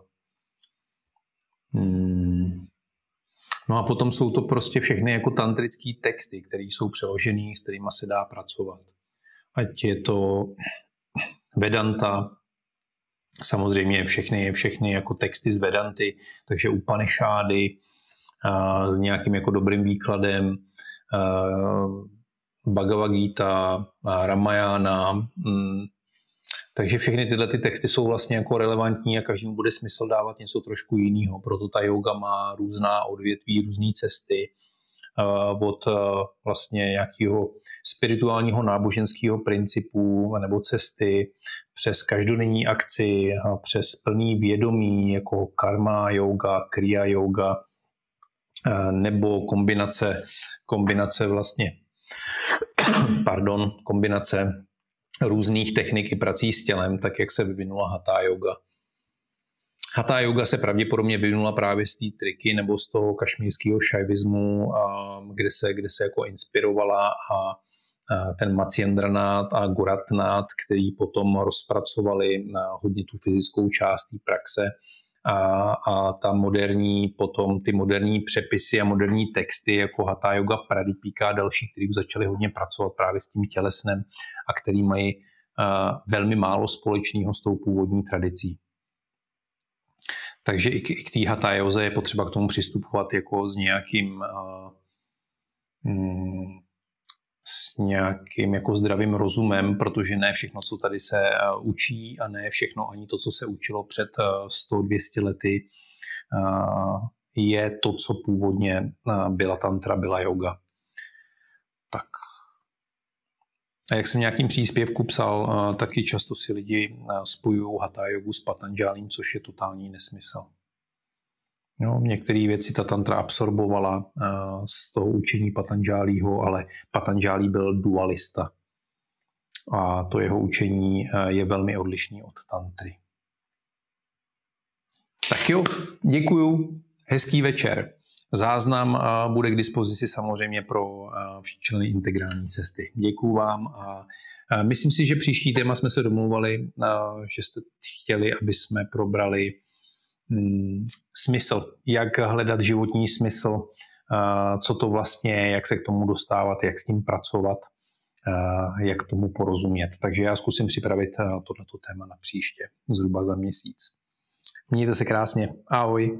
No a potom jsou to prostě všechny jako tantrické texty, které jsou přeložené, s kterými se dá pracovat. Ať je to Vedanta, samozřejmě všechny, všechny jako texty z Vedanty, takže Upanishady s nějakým jako dobrým výkladem, Bhagavad Gita, Ramayana, mm, takže všechny tyhle ty texty jsou vlastně jako relevantní a každému bude smysl dávat něco trošku jiného. Proto ta yoga má různá odvětví, různé cesty uh, od uh, vlastně nějakého spirituálního náboženského principu nebo cesty přes každodenní akci, přes plný vědomí jako karma yoga, kriya yoga nebo kombinace, kombinace vlastně pardon, kombinace různých technik i prací s tělem, tak jak se vyvinula hatha yoga. Hatha yoga se pravděpodobně vyvinula právě z té triky nebo z toho kašmírského šajvismu, kde se, kde se jako inspirovala a ten Maciendranát a Goratnát, který potom rozpracovali hodně tu fyzickou část té praxe a, a ta moderní, potom ty moderní přepisy a moderní texty jako Hatha Yoga, Pradipika a další, kteří začali hodně pracovat právě s tím tělesnem a který mají velmi málo společného s tou původní tradicí. Takže i k, i k té Hatha Yoze je potřeba k tomu přistupovat jako s nějakým uh, mm, s nějakým jako zdravým rozumem, protože ne všechno, co tady se eh, učí a ne všechno ani to, co se učilo před 100-200 eh, lety, eh, je to, co původně byla tantra, byla yoga. Tak. A jak jsem nějakým příspěvku psal, taky často si lidi spojují hatha yogu s patanžálím, což je totální nesmysl. No, některé věci ta tantra absorbovala uh, z toho učení Patanžálího, ale Patanžálí byl dualista. A to jeho učení uh, je velmi odlišný od tantry. Tak jo, děkuju, hezký večer. Záznam uh, bude k dispozici samozřejmě pro členy integrální cesty. Děkuju vám a myslím si, že příští téma jsme se domluvali, že jste chtěli, aby jsme probrali smysl, jak hledat životní smysl co to vlastně je, jak se k tomu dostávat, jak s tím pracovat, jak tomu porozumět. Takže já zkusím připravit tohleto téma na příště, zhruba za měsíc. Mějte se krásně. Ahoj.